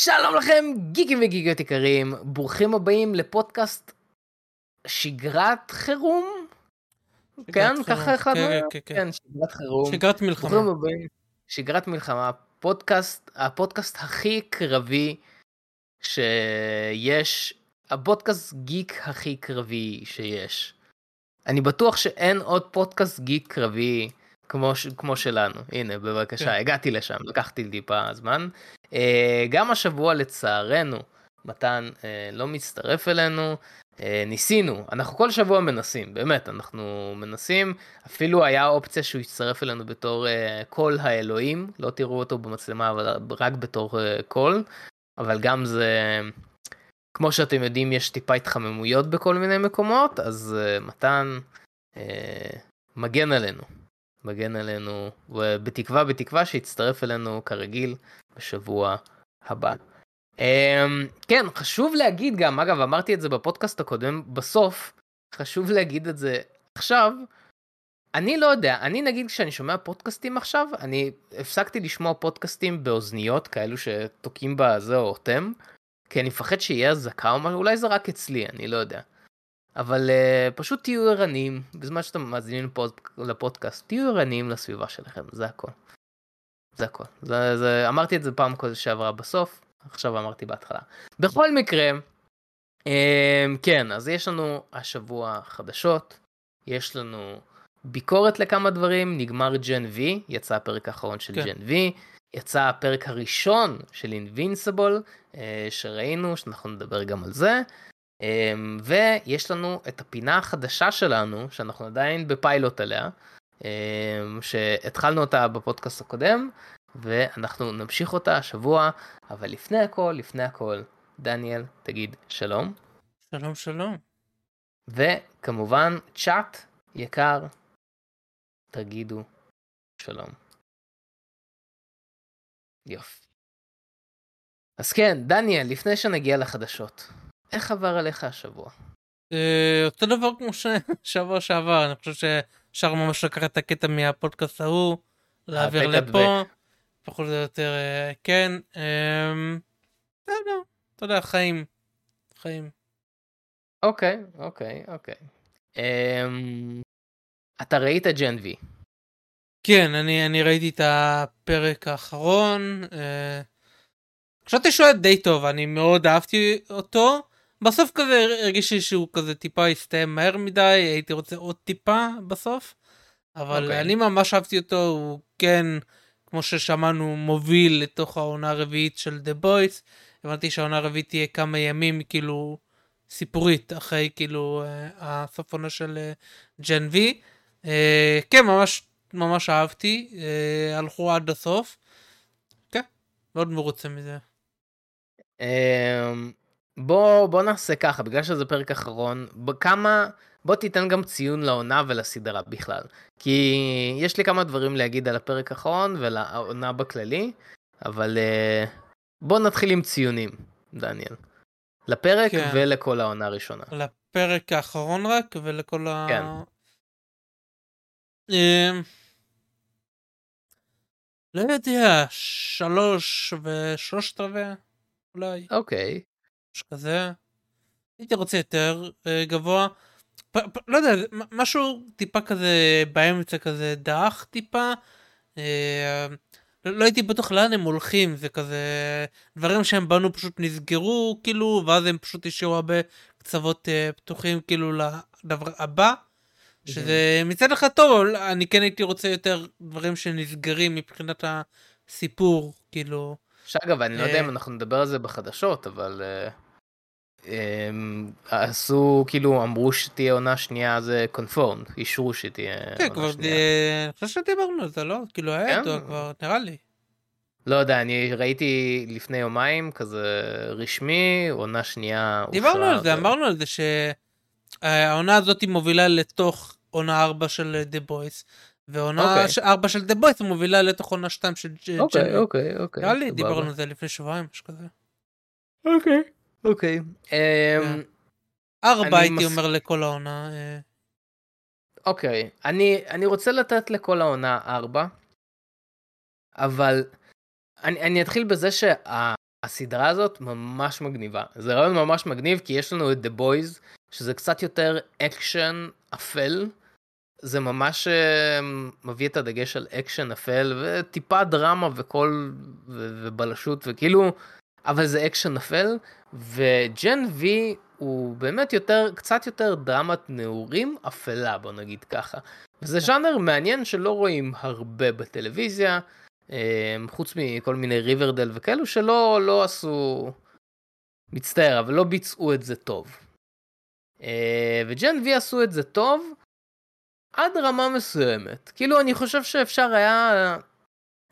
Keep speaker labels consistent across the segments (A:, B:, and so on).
A: שלום לכם גיקים וגיגיות יקרים, ברוכים הבאים לפודקאסט שגרת חירום? כן,
B: חירום.
A: ככה אחד
B: כן? כן, כן.
A: כן, שגרת חירום.
B: שגרת מלחמה.
A: ברוכים הבאים. שגרת מלחמה, פודקאסט, הפודקאסט הכי קרבי שיש, הפודקאסט גיק הכי קרבי שיש. אני בטוח שאין עוד פודקאסט גיק קרבי כמו, כמו שלנו. הנה, בבקשה,
B: כן.
A: הגעתי לשם, לקחתי טיפה זמן. אה, גם השבוע לצערנו, מתן אה, לא מצטרף אלינו. אה, ניסינו, אנחנו כל שבוע מנסים, באמת, אנחנו מנסים, אפילו היה אופציה שהוא יצטרף אלינו בתור אה, קול האלוהים, לא תראו אותו במצלמה, אבל רק בתור אה, קול, אבל גם זה, כמו שאתם יודעים, יש טיפה התחממויות בכל מיני מקומות, אז אה, מתן אה, מגן עלינו, מגן עלינו, ובתקווה, בתקווה שיצטרף אלינו כרגיל בשבוע הבא. Um, כן, חשוב להגיד גם, אגב, אמרתי את זה בפודקאסט הקודם, בסוף, חשוב להגיד את זה עכשיו. אני לא יודע, אני נגיד כשאני שומע פודקאסטים עכשיו, אני הפסקתי לשמוע פודקאסטים באוזניות, כאלו שתוקעים בזה או אוטם, כי אני מפחד שיהיה אזעקה או משהו, אולי זה רק אצלי, אני לא יודע. אבל uh, פשוט תהיו ערניים, בזמן שאתם מאזינים לפוד, לפודקאסט, תהיו ערניים לסביבה שלכם, זה הכל. זה הכל. זה, זה, אמרתי את זה פעם קודם שעברה בסוף, עכשיו אמרתי בהתחלה. בכל מקרה, אמ, כן, אז יש לנו השבוע חדשות, יש לנו ביקורת לכמה דברים, נגמר ג'ן וי, יצא הפרק האחרון של
B: כן.
A: ג'ן וי, יצא הפרק הראשון של אינבינסיבול, שראינו, שאנחנו נדבר גם על זה, אמ, ויש לנו את הפינה החדשה שלנו, שאנחנו עדיין בפיילוט עליה, אמ, שהתחלנו אותה בפודקאסט הקודם, ואנחנו נמשיך אותה השבוע, אבל לפני הכל, לפני הכל, דניאל, תגיד שלום.
B: שלום שלום.
A: וכמובן, צ'אט יקר, תגידו שלום. יופי. אז כן, דניאל, לפני שנגיע לחדשות, איך עבר עליך השבוע?
B: אה, אותו דבר כמו ששבוע שעבר, אני חושב שאפשר ממש לקחת את הקטע מהפודקאסט ההוא, להעביר לפה, פחות או יותר, אה, כן. אמ, בסדר, אתה יודע, חיים. חיים.
A: אוקיי, אוקיי, אוקיי. אמ... אתה ראית ג'ן וי.
B: כן, אני, אני ראיתי את הפרק האחרון. אה, חשבתי שהוא היה די טוב, אני מאוד אהבתי אותו. בסוף כזה הרגיש לי שהוא כזה טיפה הסתיים מהר מדי, הייתי רוצה עוד טיפה בסוף. אבל
A: אוקיי.
B: אני ממש אהבתי אותו, הוא כן, כמו ששמענו, מוביל לתוך העונה הרביעית של The Boys. הבנתי שהעונה הרביעית תהיה כמה ימים, כאילו, סיפורית, אחרי כאילו אה, הסוף עונה של ג'ן וי. אה, כן, ממש ממש אהבתי, אה, הלכו עד הסוף. כן, מאוד מרוצה מזה.
A: אמ... בוא, בוא נעשה ככה, בגלל שזה פרק אחרון, בכמה... בוא תיתן גם ציון לעונה ולסדרה בכלל. כי יש לי כמה דברים להגיד על הפרק האחרון ולעונה בכללי, אבל uh, בוא נתחיל עם ציונים, דניאל. לפרק
B: כן.
A: ולכל העונה הראשונה.
B: לפרק האחרון רק, ולכל ה...
A: כן.
B: אמ, לא יודע, שלוש ושלושת רבעי, אולי,
A: אוקיי.
B: משהו כזה. הייתי רוצה יותר אה, גבוה. פ, פ, לא יודע, משהו טיפה כזה באמצע כזה דעך טיפה. אה, לא, לא הייתי בטוח לאן הם הולכים, זה כזה דברים שהם בנו פשוט נסגרו כאילו, ואז הם פשוט השאירו הרבה קצוות אה, פתוחים כאילו לדבר הבא. שזה מצד אחד טוב, אבל אני כן הייתי רוצה יותר דברים שנסגרים מבחינת הסיפור, כאילו.
A: שאגב, אני לא יודע
B: אה.
A: אם אנחנו נדבר על זה בחדשות, אבל uh, um, עשו, כאילו, אמרו שתהיה עונה שנייה, זה קונפורם, אישרו שתהיה
B: כן,
A: עונה
B: כבר,
A: שנייה.
B: אה, אני חושב שדיברנו על זה, לא? כאילו היה
A: כן.
B: ידוע כבר, נראה לי.
A: לא יודע, אני ראיתי לפני יומיים, כזה רשמי, עונה שנייה
B: דיברנו על זה, אמרנו על זה שהעונה הזאת מובילה לתוך עונה 4 של דה בויס, ועונה
A: אוקיי.
B: 4 של דה בויס מובילה לתוך עונה 2 של ג'-
A: אוקיי,
B: ג'ן.
A: אוקיי, אוקיי.
B: נראה לי. דיברנו על זה לפני שבועיים, משהו כזה.
A: אוקיי. אוקיי. אמ,
B: ארבע הייתי
A: מס-
B: אומר לכל העונה. אה,
A: אוקיי, אני, אני רוצה לתת לכל העונה ארבע, אבל אני, אני אתחיל בזה שהסדרה הזאת ממש מגניבה. זה רעיון ממש מגניב, כי יש לנו את The Boys, שזה קצת יותר אקשן אפל. זה ממש אה, מביא את הדגש על אקשן אפל, וטיפה דרמה וקול ו- ובלשות, וכאילו, אבל זה אקשן אפל, ו Gen V הוא באמת יותר, קצת יותר דרמת נעורים אפלה, בוא נגיד ככה. וזה ז'אנר מעניין שלא רואים הרבה בטלוויזיה, אה, חוץ מכל מיני ריברדל וכאלו שלא לא עשו, מצטער, אבל לא ביצעו את זה טוב. אה, וג'ן וי עשו את זה טוב עד רמה מסוימת. כאילו, אני חושב שאפשר היה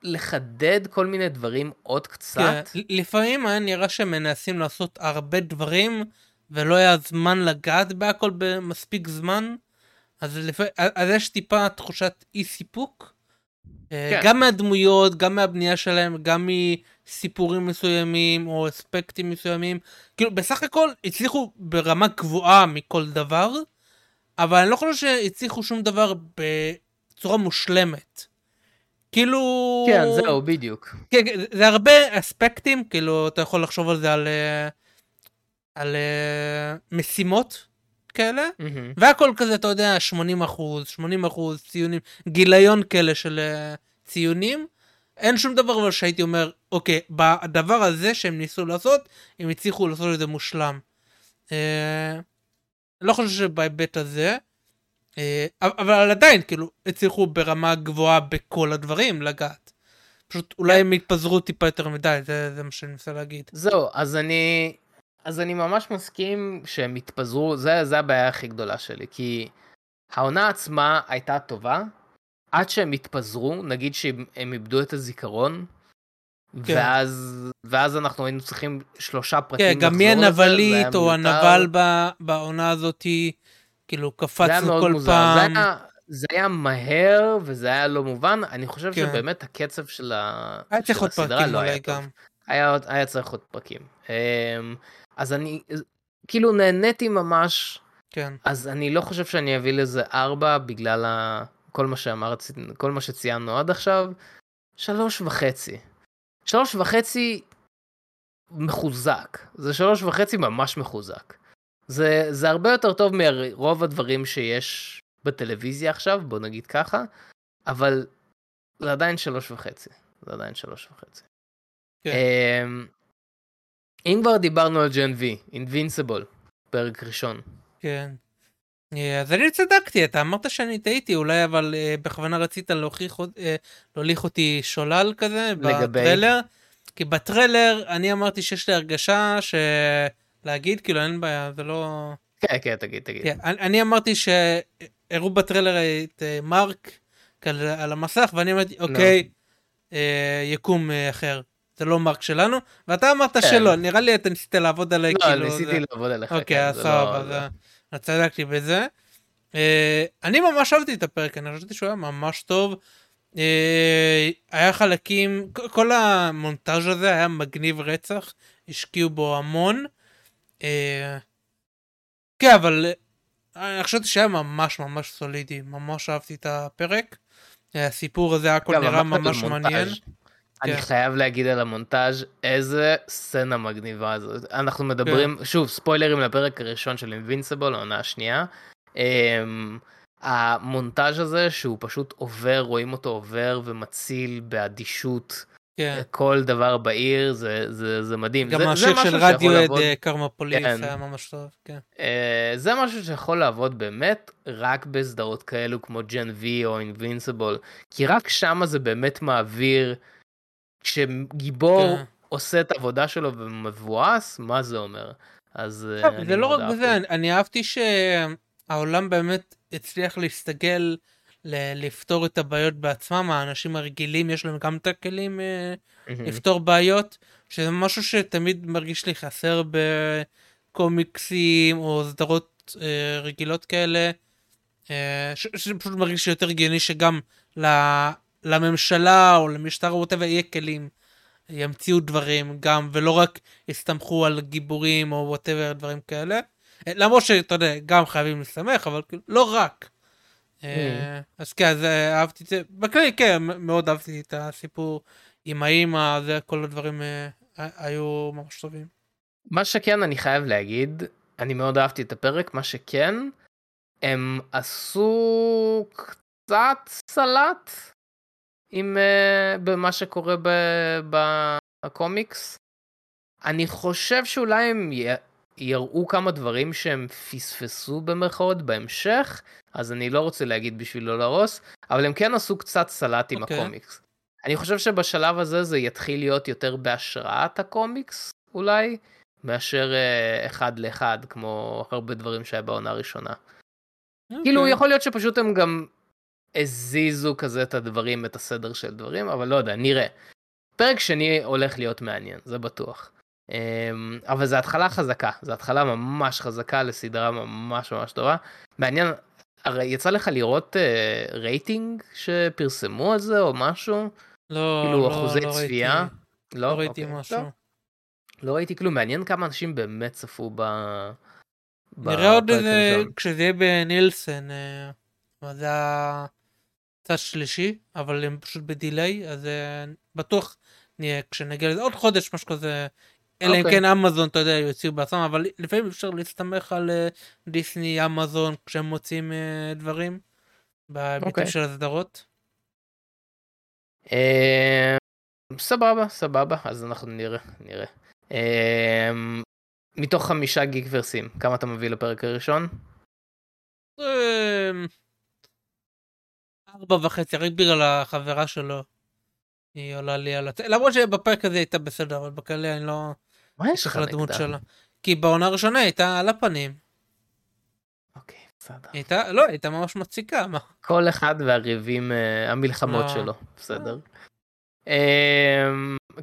A: לחדד כל מיני דברים עוד קצת.
B: כן, לפעמים היה נראה שהם מנסים לעשות הרבה דברים ולא היה זמן לגעת בהכל במספיק זמן. אז, לפ... אז יש טיפה תחושת אי סיפוק. אה,
A: כן.
B: גם מהדמויות, גם מהבנייה שלהם, גם מסיפורים מסוימים או אספקטים מסוימים. כאילו בסך הכל הצליחו ברמה גבוהה מכל דבר, אבל אני לא חושב שהצליחו שום דבר בצורה מושלמת. כאילו...
A: כן, זהו, בדיוק.
B: כן, כן, זה- הרבה אספקטים, כאילו, אתה יכול לחשוב על זה על, אה, על אה, משימות כאלה,
A: מהמם.
B: והכל כזה, אתה יודע, 80 אחוז, 80 אחוז ציונים, גיליון כאלה של אה, ציונים. אין שום דבר אבל שהייתי אומר, אוקיי, בדבר הזה שהם ניסו לעשות, הם הצליחו לעשות את זה מושלם. אה, לא חושב שבהיבט הזה, אה, אבל עדיין, כאילו, הצליחו ברמה גבוהה בכל הדברים לגעת. פשוט אולי הם התפזרו טיפה יותר מדי, זה, זה מה שאני מנסה להגיד.
A: זהו, אז אני... אז אני ממש מסכים שהם התפזרו, זה, זה הבעיה הכי גדולה שלי, כי העונה עצמה הייתה טובה, עד שהם התפזרו, נגיד שהם הם איבדו את הזיכרון,
B: כן.
A: ואז, ואז אנחנו היינו צריכים שלושה
B: כן,
A: פרקים
B: גם מי הנבלית או. הנבל ב- בעונה הזאתי, כאילו קפצנו כל
A: מוזר,
B: פעם.
A: זה היה, זה היה מהר וזה היה לא מובן, אני חושב
B: כן.
A: שבאמת הקצב של, ה... של הסדרה לא היה
B: אולי
A: טוב.
B: גם.
A: היה, היה צריך עוד פרקים. אמ, אז אני כאילו נהניתי ממש,
B: כן.
A: אז אני לא חושב שאני אביא לזה ארבע בגלל ה... כל מה שאמרתי, כל מה שציינו עד עכשיו. שלוש וחצי. שלוש וחצי מחוזק. זה שלוש וחצי ממש מחוזק. זה, זה הרבה יותר טוב מרוב הדברים שיש בטלוויזיה עכשיו, בוא נגיד ככה, אבל זה עדיין שלוש וחצי. זה עדיין שלוש וחצי.
B: כן.
A: אמ, אם כבר דיברנו על ג'ן וי, אינבינסיבול, פרק ראשון.
B: כן. אה, אז אני צדקתי, אתה אמרת שאני טעיתי, אולי אבל אה, בכוונה רצית אה, להוליך אותי שולל כזה? בטריילר. כי בטריילר אני אמרתי שיש לי הרגשה שלהגיד, כאילו אין בעיה, זה לא...
A: כן, כן, תגיד, תגיד.
B: כן, אני, אמרתי שהראו בטריילר את מרק על המסך, ואני אמרתי, אוקיי, אה, יקום אחר. זה לא מרק שלנו, ואתה אמרת
A: כן.
B: שלא, נראה לי אתה ניסית לעבוד עליי,
A: לא,
B: כאילו...
A: ניסיתי
B: זה...
A: לעבוד עליך.
B: אוקיי,
A: כן,
B: סבבה,
A: לא-
B: אז צדקתי בזה. אה, אני ממש אהבתי את הפרק, אני חשבתי שהוא היה ממש טוב. אה, היה חלקים, כל המונטאז' הזה היה מגניב רצח, השקיעו בו המון. אה, כן, אבל אני חשבתי שהיה ממש ממש סולידי, ממש אהבתי את הפרק. הסיפור הזה הכל
A: אגב,
B: נראה ממש. מעניין.
A: אני
B: כן.
A: חייב להגיד על המונטאז' איזה סצנה מגניבה זאת. אנחנו מדברים, שוב, ספוילרים לפרק הראשון של אינבינסיבול, העונה השנייה. אמ, המונטאז' הזה שהוא פשוט עובר, רואים אותו עובר ומציל באדישות
B: כן.
A: כל דבר בעיר, זה, זה, זה מדהים.
B: גם השיר של רדיואד
A: לעבוד-
B: קרמה פוליס
A: כן.
B: היה ממש טוב. כן.
A: אה, זה משהו שיכול לעבוד באמת רק בסדרות כאלו כמו ג'ן וי או אינבינסיבול, כי רק שמה זה באמת מעביר, כשגיבור
B: כן.
A: עושה את העבודה שלו ומבואס, מה זה אומר? אז אה,
B: טוב, זה לא רק. בזה, אני- אני אהבתי שהעולם באמת הצליח להסתגל, ל- לפתור את הבעיות בעצמם, האנשים הרגילים יש להם גם את הכלים
A: מהמם.
B: לפתור בעיות, שזה משהו שתמיד מרגיש לי חסר בקומיקסים או סדרות אה, רגילות כאלה, אה, ש- שפשוט מרגיש יותר הגיוני שגם ל- לממשלה או למשטר או whatever יהיה כלים ימציאו דברים גם, ולא רק יסתמכו על גיבורים או וואטאבר, דברים כאלה. אה, למרות שאתה יודע, גם חייבים להסתמך, אבל כאילו, לא רק. אה, אז כן, אז אה, אהבתי את זה. בכללי, כן, מאוד אהבתי את הסיפור עם האימא, זה, כל הדברים היו ממש טובים.
A: מה שכן אני חייב להגיד, אני מאוד אהבתי את הפרק, מה שכן, הם עשו קצת סלט עם uh, במה שקורה ב- בקומיקס. אני חושב שאולי הם י- יראו כמה דברים שהם פספסו במרכאות בהמשך, אז אני לא רוצה להגיד בשביל לא להרוס, אבל הם כן עשו קצת סלט עם
B: אוקיי.
A: הקומיקס. אני חושב שבשלב הזה זה יתחיל להיות יותר בהשראת הקומיקס אולי, מאשר uh, אחד לאחד כמו הרבה דברים שהיה בעונה הראשונה. כאילו
B: אוקיי.
A: יכול להיות שפשוט הם גם הזיזו כזה את הדברים, את הסדר של דברים, אבל לא יודע, נראה. פרק שני הולך להיות מעניין, זה בטוח. אמ, אבל זו התחלה חזקה, זו התחלה ממש חזקה לסדרה ממש ממש טובה. מעניין, הרי יצא לך לראות אה, רייטינג שפרסמו על זה או משהו?
B: לא,
A: כאילו
B: לא,
A: אחוזי
B: לא
A: צפייה?
B: ראיתי,
A: לא,
B: לא ראיתי
A: אוקיי.
B: משהו.
A: לא, לא ראיתי כלום, מעניין כמה אנשים באמת צפו ב...
B: נראה עוד איזה. כשזה יהיה בנילסן, אה, זה הצד שלישי, אבל הם פשוט בדיליי, אז אה, בטוח נהיה כשנגיע לזה עוד חודש, משהו כזה. אלא אם
A: אוקיי.
B: כן אמזון, אתה יודע, יוציאו בעצמם, אבל לפעמים אפשר להסתמך על אה, דיסני, אמזון, כשהם מוצאים אה, דברים, בהיבטים
A: אוקיי.
B: של הסדרות.
A: סבבה, סבבה, אז אנחנו נראה, נראה. אה, מתוך חמישה גיק ורסים, כמה אתה מביא לפרק הראשון?
B: ארבע וחצי, רק בגלל החברה שלו. היא עולה לי על הצ... למרות שבפרק הזה הייתה בסדר, אבל בכללי אני לא...
A: מה יש לך נגדה?
B: שלה. כי בעונה הראשונה הייתה על הפנים.
A: אוקיי, בסדר.
B: הייתה, לא, הייתה ממש מציקה, מה?
A: כל אחד והריבים, אה, המלחמות
B: לא.
A: שלו, בסדר. אה,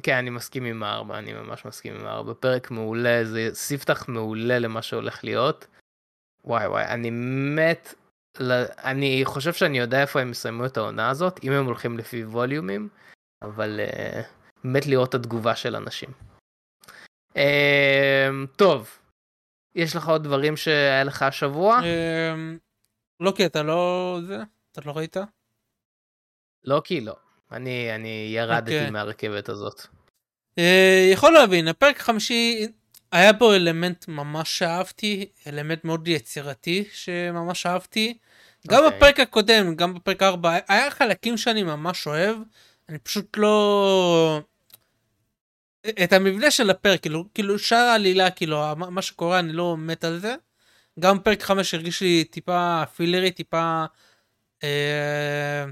A: כן, אני מסכים עם הארבע, אני ממש מסכים עם הארבע. פרק מעולה, זה ספתח מעולה למה שהולך להיות. וואי וואי, אני מת, אני חושב שאני יודע איפה הם יסיימו את העונה הזאת, אם הם הולכים לפי ווליומים, אבל אה, מת לראות את התגובה של אנשים. אה, טוב, יש לך עוד דברים שהיה לך השבוע?
B: אמ, לא כי אתה לא... זה? אתה לא ראית?
A: לא כי לא. אני, אני ירדתי
B: אוקיי.
A: מהרכבת הזאת.
B: אה, יכול להבין, הפרק החמישי היה בו אלמנט ממש שאהבתי, אלמנט מאוד יצירתי שממש אהבתי. גם
A: אוקיי.
B: בפרק הקודם, גם בפרק 4, היה חלקים שאני ממש אוהב, אני פשוט לא... את המבנה של הפרק, כאילו, כאילו שאר העלילה, כאילו, מה שקורה, אני לא מת על זה. גם פרק 5 הרגיש לי טיפה פילרי, טיפה אה,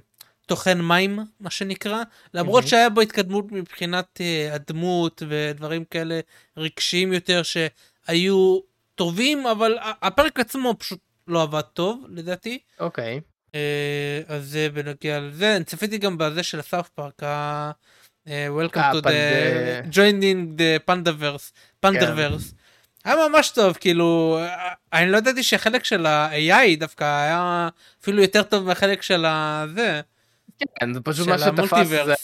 B: טוחן מים, מה שנקרא. למרות
A: מהמם.
B: שהיה בו התקדמות מבחינת אה, הדמות ודברים כאלה רגשיים יותר שהיו טובים, אבל הפרק עצמו פשוט לא עבד טוב, לדעתי.
A: אוקיי.
B: אה, אז זה בנוגע לזה. אני צפיתי גם בזה של הסאוף פארק, ה... אה, Welcome to the joining the pandaverse, pandaverse. היה ממש טוב, כאילו, אני לא ידעתי שהחלק של ה-AI דווקא היה אפילו יותר טוב מהחלק של הזה.
A: כן, זה פשוט מה שתפס זה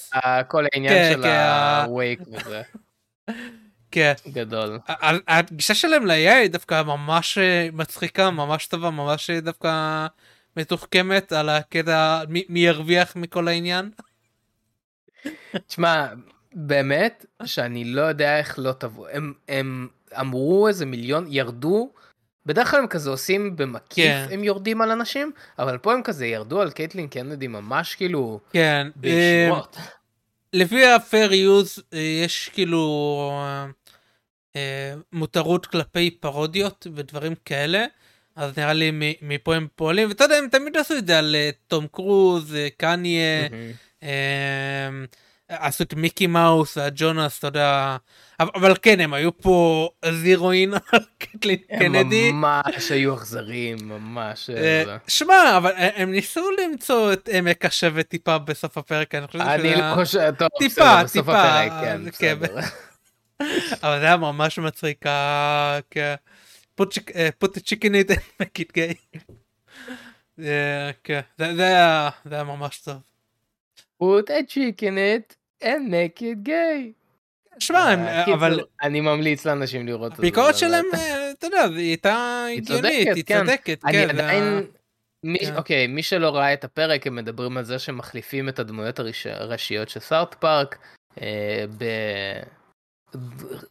A: כל העניין
B: כן,
A: של
B: כן,
A: הווייק וזה.
B: כן.
A: גדול.
B: הגישה שלהם ל-AI דווקא ממש אה, מצחיקה, ממש טובה, ממש אה, דווקא מתוחכמת על הקטע מי מי ירוויח מכל העניין.
A: תשמע, באמת שאני לא יודע איך לא תבוא. הם, הם אמרו איזה מיליון, ירדו, בדרך כלל הם כזה עושים במקיף,
B: כן.
A: הם יורדים על אנשים, אבל פה הם כזה ירדו על קייטלין קנדי ממש כאילו
B: כן. אה,
A: בישירות.
B: לפי ה-fair use אה, יש כאילו אה, אה, מותרות כלפי פרודיות ודברים כאלה. אז נראה לי מפה הם פועלים ואתה יודע הם תמיד עשו את זה על תום קרוז, קניה,
A: מהמם.
B: אה, עשו את מיקי מאוס והג'ונס אתה יודע אבל, כן הם היו פה זירואין על קטלין קנדי.
A: הם ממש היו אכזריים, ממש.
B: אה,
A: זה.
B: שמע אבל הם ניסו למצוא את עמק השווה טיפה בסוף הפרק אני חושב
A: אני
B: שזה
A: לא
B: היה-
A: חושב, טוב,
B: טיפה,
A: בסדר, בסוף
B: טיפה,
A: הפרק, כן,
B: כן.
A: בסדר.
B: אבל זה היה ממש מצחיק, put אה, the chicken in it and make it gay. אה, כן, זה היה ממש טוב.
A: put a chick in it make it gay.
B: שמע, הם-
A: אה,
B: אבל
A: אני ממליץ לאנשים לראות את זה.
B: הביקורת
A: זה
B: שלהם,
A: באמת-
B: אה, אתה יודע, היא הייתה הגיונית, היא
A: כן.
B: צודקת,
A: אני
B: כן. זה
A: עדיין...
B: כן.
A: אוקיי, מי שלא ראה את הפרק, הם מדברים על זה שמחליפים את הדמויות הראש- הראשיות של סארט פארק אה,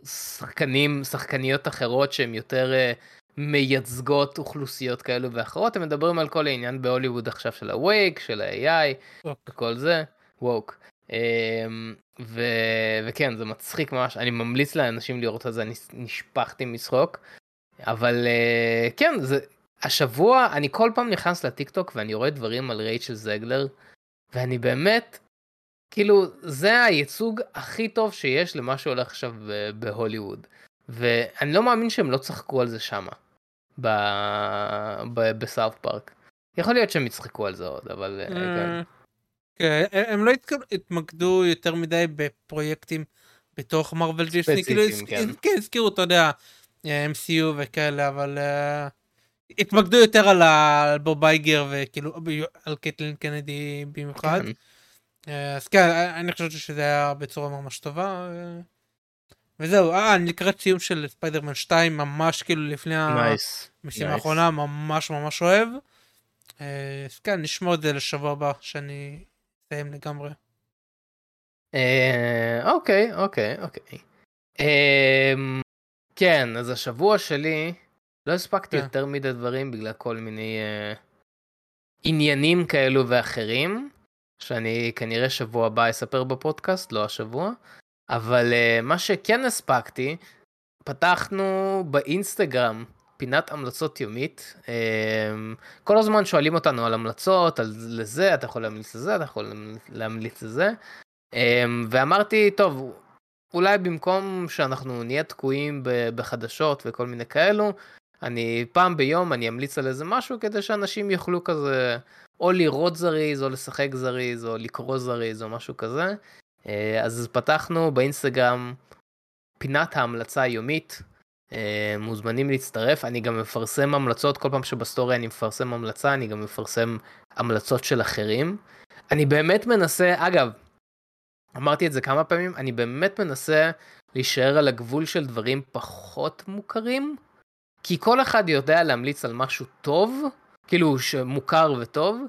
A: בשחקנים, שחקניות אחרות שהן יותר אה, מייצגות אוכלוסיות כאלו ואחרות. הם מדברים על כל העניין בהוליווד עכשיו של ה-Wake, של ה-AI. וכל זה, ווק. ו... וכן, זה מצחיק ממש, אני ממליץ לאנשים לראות את זה, אני נשפכתי מצחוק. אבל אה, כן, זה, השבוע אני כל פעם נכנס לטיק טוק ואני רואה דברים על רייצ'ל זגלר, ואני באמת, כאילו, זה הייצוג הכי טוב שיש למה שהולך עכשיו בהוליווד. ואני לא מאמין שהם לא צחקו על זה שמה, ב- ב- בסאוף פארק. יכול להיות שהם יצחקו על זה עוד, אבל... אה, כן.
B: אה, כן, הם לא התמקדו יותר מדי בפרויקטים בתוך מרוויל דיסני, כאילו
A: כן.
B: כן, הזכירו, אתה יודע, אה, MCU וכאלה, אבל אה, התמקדו יותר על ה- על בוב אייגר וכאילו על קתלין קנדי במיוחד.
A: כן.
B: אה, אז כן, אני חושב שזה היה בצורה ממש טובה. אה, וזהו, אה, אני לקראת סיום של ספיידרמן 2, ממש כאילו לפני. המשימה. האחרונה, ממש ממש אוהב. אה, אז כן, נשמור את זה לשבוע הבא, שאני אסיים לגמרי.
A: אה, אוקיי, אוקיי, אוקיי. אמ, כן, אז השבוע שלי, לא הספקתי
B: כן.
A: יותר מדי דברים בגלל כל מיני אה, עניינים כאלו ואחרים, שאני כנראה שבוע הבא אספר בפודקאסט, לא השבוע, אבל אה, מה שכן הספקתי, פתחנו באינסטגרם פינת המלצות יומית. אמ, כל הזמן שואלים אותנו על המלצות, על לזה, אתה יכול להמליץ לזה, אתה יכול להמליץ לזה. אמ, ואמרתי, טוב, אולי במקום שאנחנו נהיה תקועים בחדשות וכל מיני כאלו, אני פעם ביום אני אמליץ על איזה משהו כדי שאנשים יוכלו כזה או לראות זריז או לשחק זריז או לקרוא זריז או משהו כזה. אה, אז פתחנו באינסטגרם פינת ההמלצה היומית. אה, מוזמנים להצטרף, אני גם מפרסם המלצות, כל פעם שבסטורי אני מפרסם המלצה, אני גם מפרסם המלצות של אחרים. אני באמת מנסה, אגב, אמרתי את זה כמה פעמים, אני באמת מנסה להישאר על הגבול של דברים פחות מוכרים, כי כל אחד יודע להמליץ על משהו טוב, כאילו שמוכר וטוב,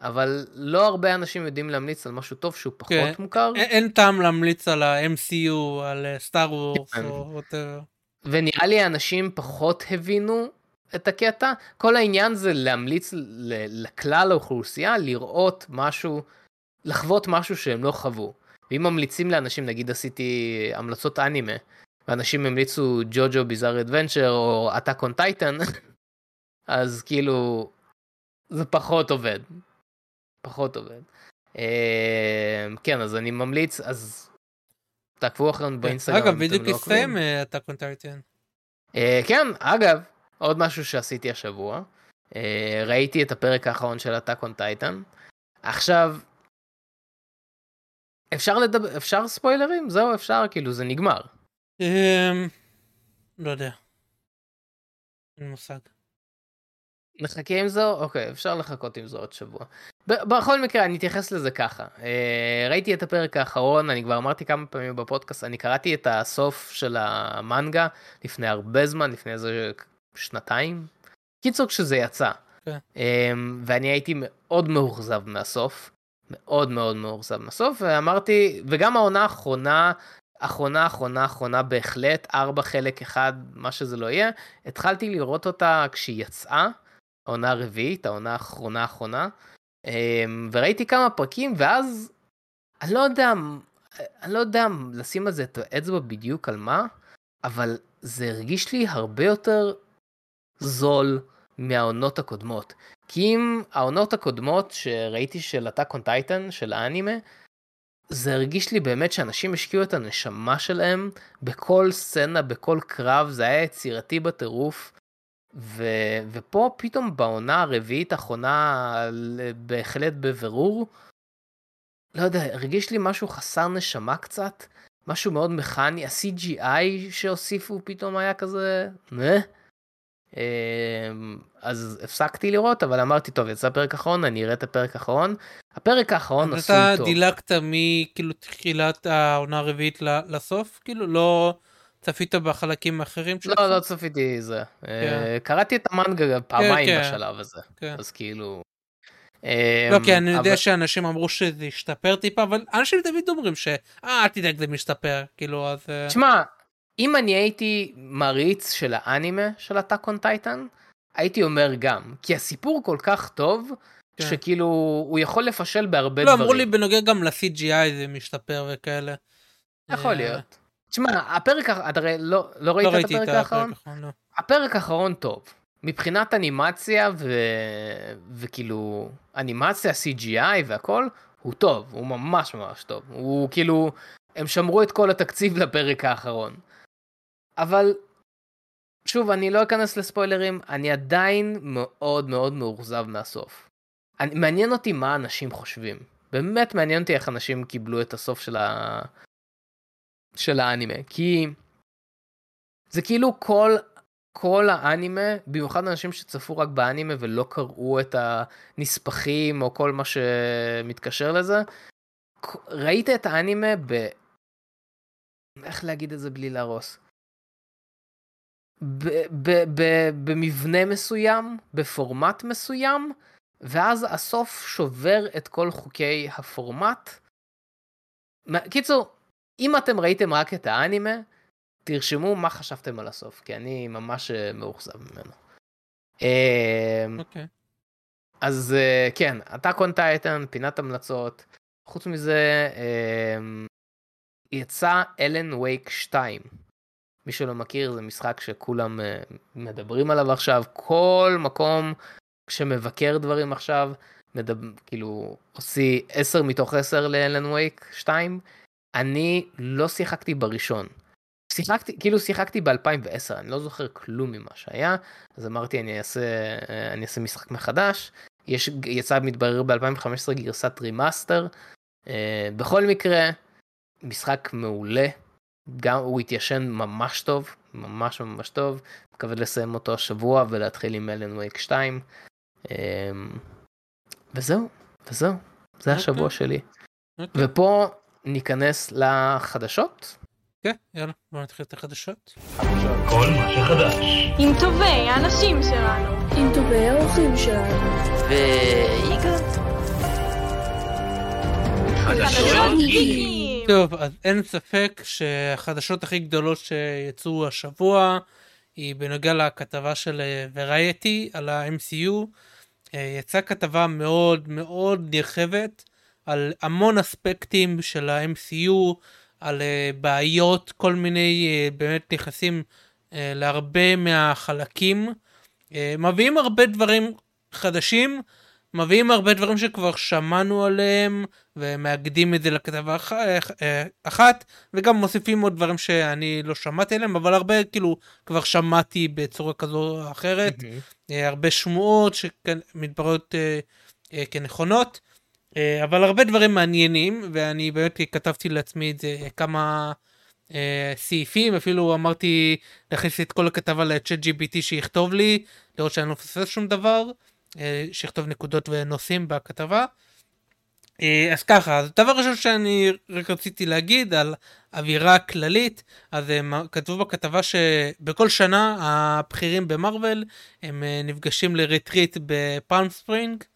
A: אבל לא הרבה אנשים יודעים להמליץ על משהו טוב שהוא פחות
B: כן.
A: מוכר.
B: אין- אין טעם להמליץ על ה-MCU, על סטאר וורס
A: כן.
B: או whatever.
A: ונראה לי האנשים פחות הבינו את הקטע. כל העניין זה להמליץ לכלל האוכלוסייה לראות משהו, לחוות משהו שהם לא חוו. ואם ממליצים לאנשים, נגיד עשיתי המלצות אנימה, ואנשים המליצו ג'וג'ו ביזאר אדוונצ'ר או אטאק און טייטן, אז כאילו זה פחות עובד. פחות עובד. אה, כן, אז אני ממליץ, אז תעקבו אחרינו באינסטגרם.
B: אגב, בדיוק
A: לא.
B: הסתיים און טייטן.
A: אה, כן, אגב, עוד משהו שעשיתי השבוע, אה, ראיתי את הפרק האחרון של הטאק און טייטן. עכשיו, אפשר לדבר, אפשר ספוילרים? זהו, אפשר, כאילו זה נגמר.
B: אמ, לא יודע. אין מושג.
A: נחכה עם זה? אוקיי, אפשר לחכות עם זה עוד שבוע. בכל מקרה, אני אתייחס לזה ככה. אה, ראיתי את הפרק האחרון, אני כבר אמרתי כמה פעמים בפודקאסט, אני קראתי את הסוף של המנגה לפני הרבה זמן, לפני איזה שנתיים. קיצור, כשזה יצא.
B: כן.
A: אה, ואני הייתי מאוד מאוכזב מהסוף. מאוד מאוד מאוכזב מהסוף, ואמרתי, וגם העונה האחרונה, אחרונה, אחרונה, אחרונה בהחלט, ארבע חלק אחד, מה שזה לא יהיה, התחלתי לראות אותה כשהיא יצאה. העונה הרביעית, העונה האחרונה האחרונה, אמ, וראיתי כמה פרקים, ואז אני לא יודע, אני לא יודע לשים על זה את האצבע בדיוק על מה, אבל זה הרגיש לי הרבה יותר זול מהעונות הקודמות. כי אם העונות הקודמות שראיתי של הטאק און טייטן, של האנימה, זה הרגיש לי באמת שאנשים השקיעו את הנשמה שלהם בכל סצנה, בכל קרב, זה היה יצירתי בטירוף. ו... ופה פתאום בעונה הרביעית האחרונה בהחלט בבירור לא יודע הרגיש לי משהו חסר נשמה קצת משהו מאוד מכני ה-CGI שהוסיפו פתאום היה כזה "מה?" אז הפסקתי לראות, אבל אמרתי, טוב, יצא פרק אחרון, אני אראה את הפרק האחרון. הפרק האחרון עשוי
B: אתה
A: טוב.
B: דילגת מכאילו תחילת העונה הרביעית לסוף? כאילו לא צפית בחלקים האחרים של
A: לא? לא צפיתי זה. אה, קראתי את המנגה פעמיים
B: כן.
A: בשלב הזה,
B: כן.
A: אז כאילו...
B: לא, כי אני
A: אבל-
B: יודע שאנשים אמרו שזה השתפר טיפה, אבל אנשים תמיד אומרים ש... אה, אל תדאג, זה משתפר, כאילו, אז... אה,
A: תשמע, אם אני הייתי מעריץ של האנימה של הטאק און טייטן, הייתי אומר גם, כי הסיפור כל כך טוב,
B: כן.
A: שכאילו הוא יכול לפשל בהרבה
B: לא,
A: דברים.
B: אמרו לי בנוגע גם ל-CGI זה משתפר וכאלה.
A: יכול
B: אה,
A: להיות. תשמע, הפרק, אתה הרי לא, לא ראית
B: לא
A: את? הפרק האחרון,
B: לא.
A: הפרק האחרון טוב. מבחינת אנימציה ו... וכאילו אנימציה CGI והכל הוא טוב הוא ממש ממש טוב הוא כאילו הם שמרו את כל התקציב לפרק האחרון. אבל שוב אני לא אכנס לספוילרים אני עדיין מאוד מאוד מאוכזב מהסוף. אני, מעניין אותי מה אנשים חושבים באמת מעניין אותי איך אנשים קיבלו את הסוף של ה... של האנימה כי זה כאילו כל כל האנימה, במיוחד אנשים שצפו רק באנימה ולא קראו את הנספחים או כל מה שמתקשר לזה, ראית את האנימה ב... איך להגיד את זה בלי להרוס? ב- ב- ב- במבנה מסוים, בפורמט מסוים, ואז הסוף שובר את כל חוקי הפורמט. קיצור, אם אתם ראיתם רק את האנימה, תרשמו מה חשבתם על הסוף, כי אני ממש אה, מאוכזב ממנו. אה,
B: אוקיי.
A: אז אה, כן, אטאק און טייטן, פינת המלצות. חוץ מזה, אה, יצא אלן וייק 2. מי שלא מכיר, זה משחק שכולם אה, מדברים עליו עכשיו. כל מקום שמבקר דברים עכשיו, מדבר, כאילו, הוציא 10 מתוך 10 ל Alan Wake 2. אני לא שיחקתי בראשון. שיחקתי, כאילו שיחקתי ב-2010, אני לא זוכר כלום ממה שהיה, אז אמרתי אני אעשה, אה, אני אעשה משחק מחדש. יש, יצא מתברר ב-2015 גרסת remaster. אה, בכל מקרה, משחק מעולה. גם הוא התיישן ממש טוב, ממש ממש טוב. מקווה לסיים אותו השבוע ולהתחיל עם אלן וייק 2. אה, וזהו, וזהו, זה השבוע
B: אוקיי.
A: שלי.
B: אוקיי.
A: ופה ניכנס לחדשות.
B: כן, יאללה, בוא נתחיל את החדשות.
C: כל מה שחדש.
D: עם טובי האנשים שלנו.
E: עם טובי האורחים שלנו.
F: ויגאל?
D: חדשות גיקיים.
B: טוב, אז אין ספק שהחדשות הכי גדולות שיצאו השבוע היא בנוגע לכתבה של ורייטי על ה-MCU. אה, יצאה כתבה מאוד מאוד נרחבת על המון אספקטים של ה-MCU, על אה, בעיות, כל מיני, אה, באמת נכנסים אה, להרבה מהחלקים. מביאים הרבה דברים חדשים, מביאים הרבה דברים שכבר שמענו עליהם, ומאגדים את זה לכתבה אח- אחת, וגם מוסיפים עוד דברים שאני לא שמעתי עליהם, אבל הרבה כאילו כבר שמעתי בצורה כזו או אחרת. אה, הרבה שמועות שמתבררות אה, אה, כנכונות, אבל הרבה דברים מעניינים, ואני באמת כתבתי לעצמי את זה אה, כמה אה, סעיפים, אפילו אמרתי להכניס את כל הכתבה ל-chat GPT שיכתוב לי, לראות שאני לא מפספס שום דבר, אה, שיכתוב נקודות ונושאים בכתבה. אה, אז ככה, אז הדבר הראשון שאני רק רציתי להגיד על אווירה כללית, אז הם כתבו בכתבה שבכל שנה הבכירים במרוויל הם אה, נפגשים לריטריט בפלם ספרינג, אה,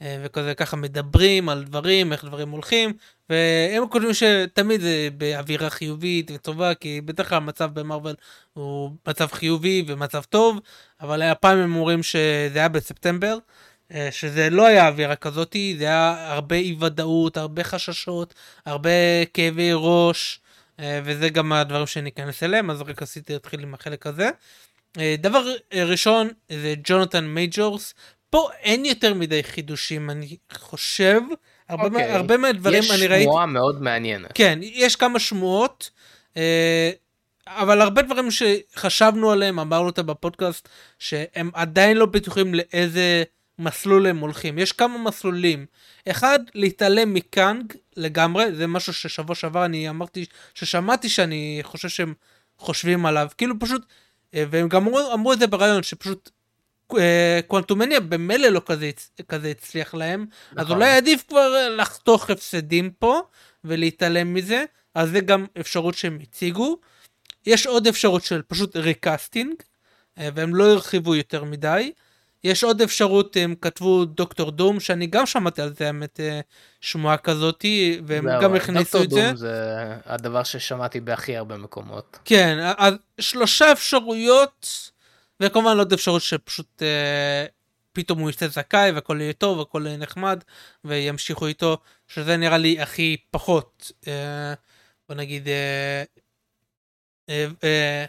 B: וכזה ככה מדברים על דברים, איך דברים הולכים, והם כותבים שתמיד זה באווירה חיובית וטובה, כי בדרך כלל המצב במרוויל הוא מצב חיובי ומצב טוב, אבל הפעם הם אומרים שזה היה בספטמבר. אה, שזה לא היה אווירה כזאתי, זה היה הרבה אי ודאות, הרבה חששות, הרבה כאבי ראש, אה, וזה גם הדברים שניכנס אליהם, אז רק רציתי להתחיל עם החלק הזה. אה, דבר אה, ראשון זה ג'ונתן מייג'ורס, פה אין יותר מדי חידושים אני חושב, הרבה,
A: אוקיי.
B: מה, הרבה מהדברים
A: יש
B: אני ראיתי,
A: שמועה מאוד מעניינת.
B: כן, יש כמה שמועות, אה, אבל הרבה דברים שחשבנו עליהם, אמרנו אותם בפודקאסט, שהם עדיין לא בטוחים לאיזה מסלול הם הולכים. יש כמה מסלולים. אחד, להתעלם מקאנג לגמרי, זה משהו ששבוע שעבר אני אמרתי, ששמעתי שאני חושב שהם חושבים עליו. כאילו פשוט אה, והם גם אמרו, אמרו את זה ברעיון, שפשוט קוונטומניה במילא לא כזה, כזה הצליח להם, אז
A: נכון.
B: אולי עדיף כבר אה, לחתוך הפסדים פה ולהתעלם מזה, אז זה גם אפשרות שהם הציגו. יש עוד אפשרות של פשוט recasting, אה, והם לא הרחיבו יותר מדי. יש עוד אפשרות, הם כתבו דוקטור דום, שאני גם שמעתי על זה, האמת, אה, שמועה כזאתי, והם
A: זהו,
B: גם הכניסו את
A: דוקטור
B: זה.
A: דום זה הדבר ששמעתי בהכי הרבה מקומות.
B: כן, אז שלושה אפשרויות, וכמובן עוד אפשרות שפשוט אה, פתאום הוא יצא זכאי והכל יהיה טוב והכל יהיה נחמד וימשיכו איתו, שזה נראה לי הכי פחות, אה, בוא נגיד, אה, אה, אה,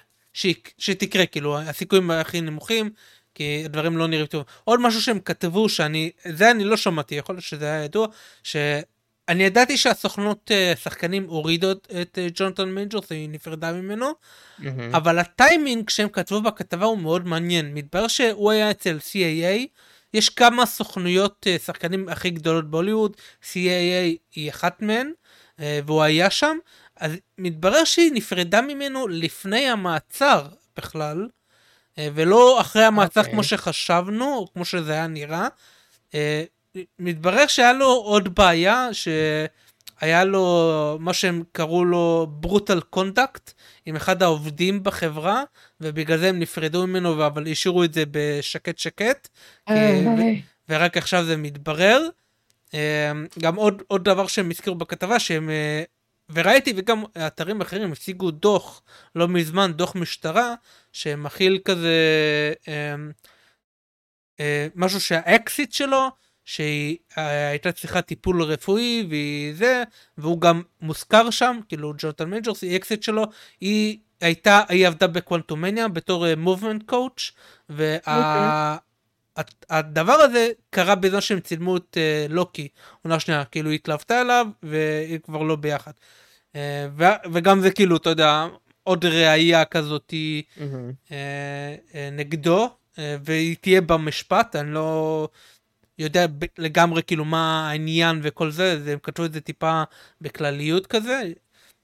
B: שתקרה, כאילו, הסיכויים הכי נמוכים, כי הדברים לא נראים טוב. עוד משהו שהם כתבו, שאני, זה אני לא שמעתי, יכול להיות שזה היה ידוע, שאני ידעתי שהסוכנות אה, שחקנים הורידו את- אה, ג'ונתן מייג'ורס, היא נפרדה ממנו. אבל הטיימינג שהם כתבו בכתבה הוא מאוד מעניין. מתברר שהוא היה אצל CAA, יש כמה סוכנויות אה, שחקנים הכי גדולות בהוליווד, CAA היא אחת מהן, והוא היה שם, אז מתברר שהיא נפרדה ממנו לפני המעצר בכלל, ולא אחרי המעצר
A: אוקיי.
B: כמו שחשבנו, או כמו שזה היה נראה. מתברר שהיה לו עוד בעיה, שהיה לו מה שהם קראו לו brutal conduct עם אחד העובדים בחברה, ובגלל זה הם נפרדו ממנו, אבל השאירו את זה בשקט שקט, ורק עכשיו זה מתברר. אה, גם עוד, עוד דבר שהם הזכירו בכתבה, שהם... אה, וראיתי, וגם אתרים אחרים הציגו דוח, לא מזמן, דוח משטרה, שמכיל כזה אה, משהו שהאקסיט שלו, שהיא הייתה צריכה טיפול רפואי והיא זה, והוא גם מוזכר שם, כאילו ג'ונתן מייג'ורס, היא אקסית שלו, היא הייתה, היא עבדה בקוונטומניה בתור movement coach, והדבר הזה קרה בזמן שהם צילמו את אה, לוקי, עונה שנייה, כאילו היא התלוותה אליו והיא כבר לא ביחד. אה, ו- וגם זה כאילו, אתה יודע, עוד ראיה כזאתי
A: מהמם.
B: אה, אה, נגדו, אה, והיא תהיה במשפט, אני לא יודע לגמרי כאילו מה העניין וכל זה, אז הם כתבו את זה טיפה בכלליות כזה,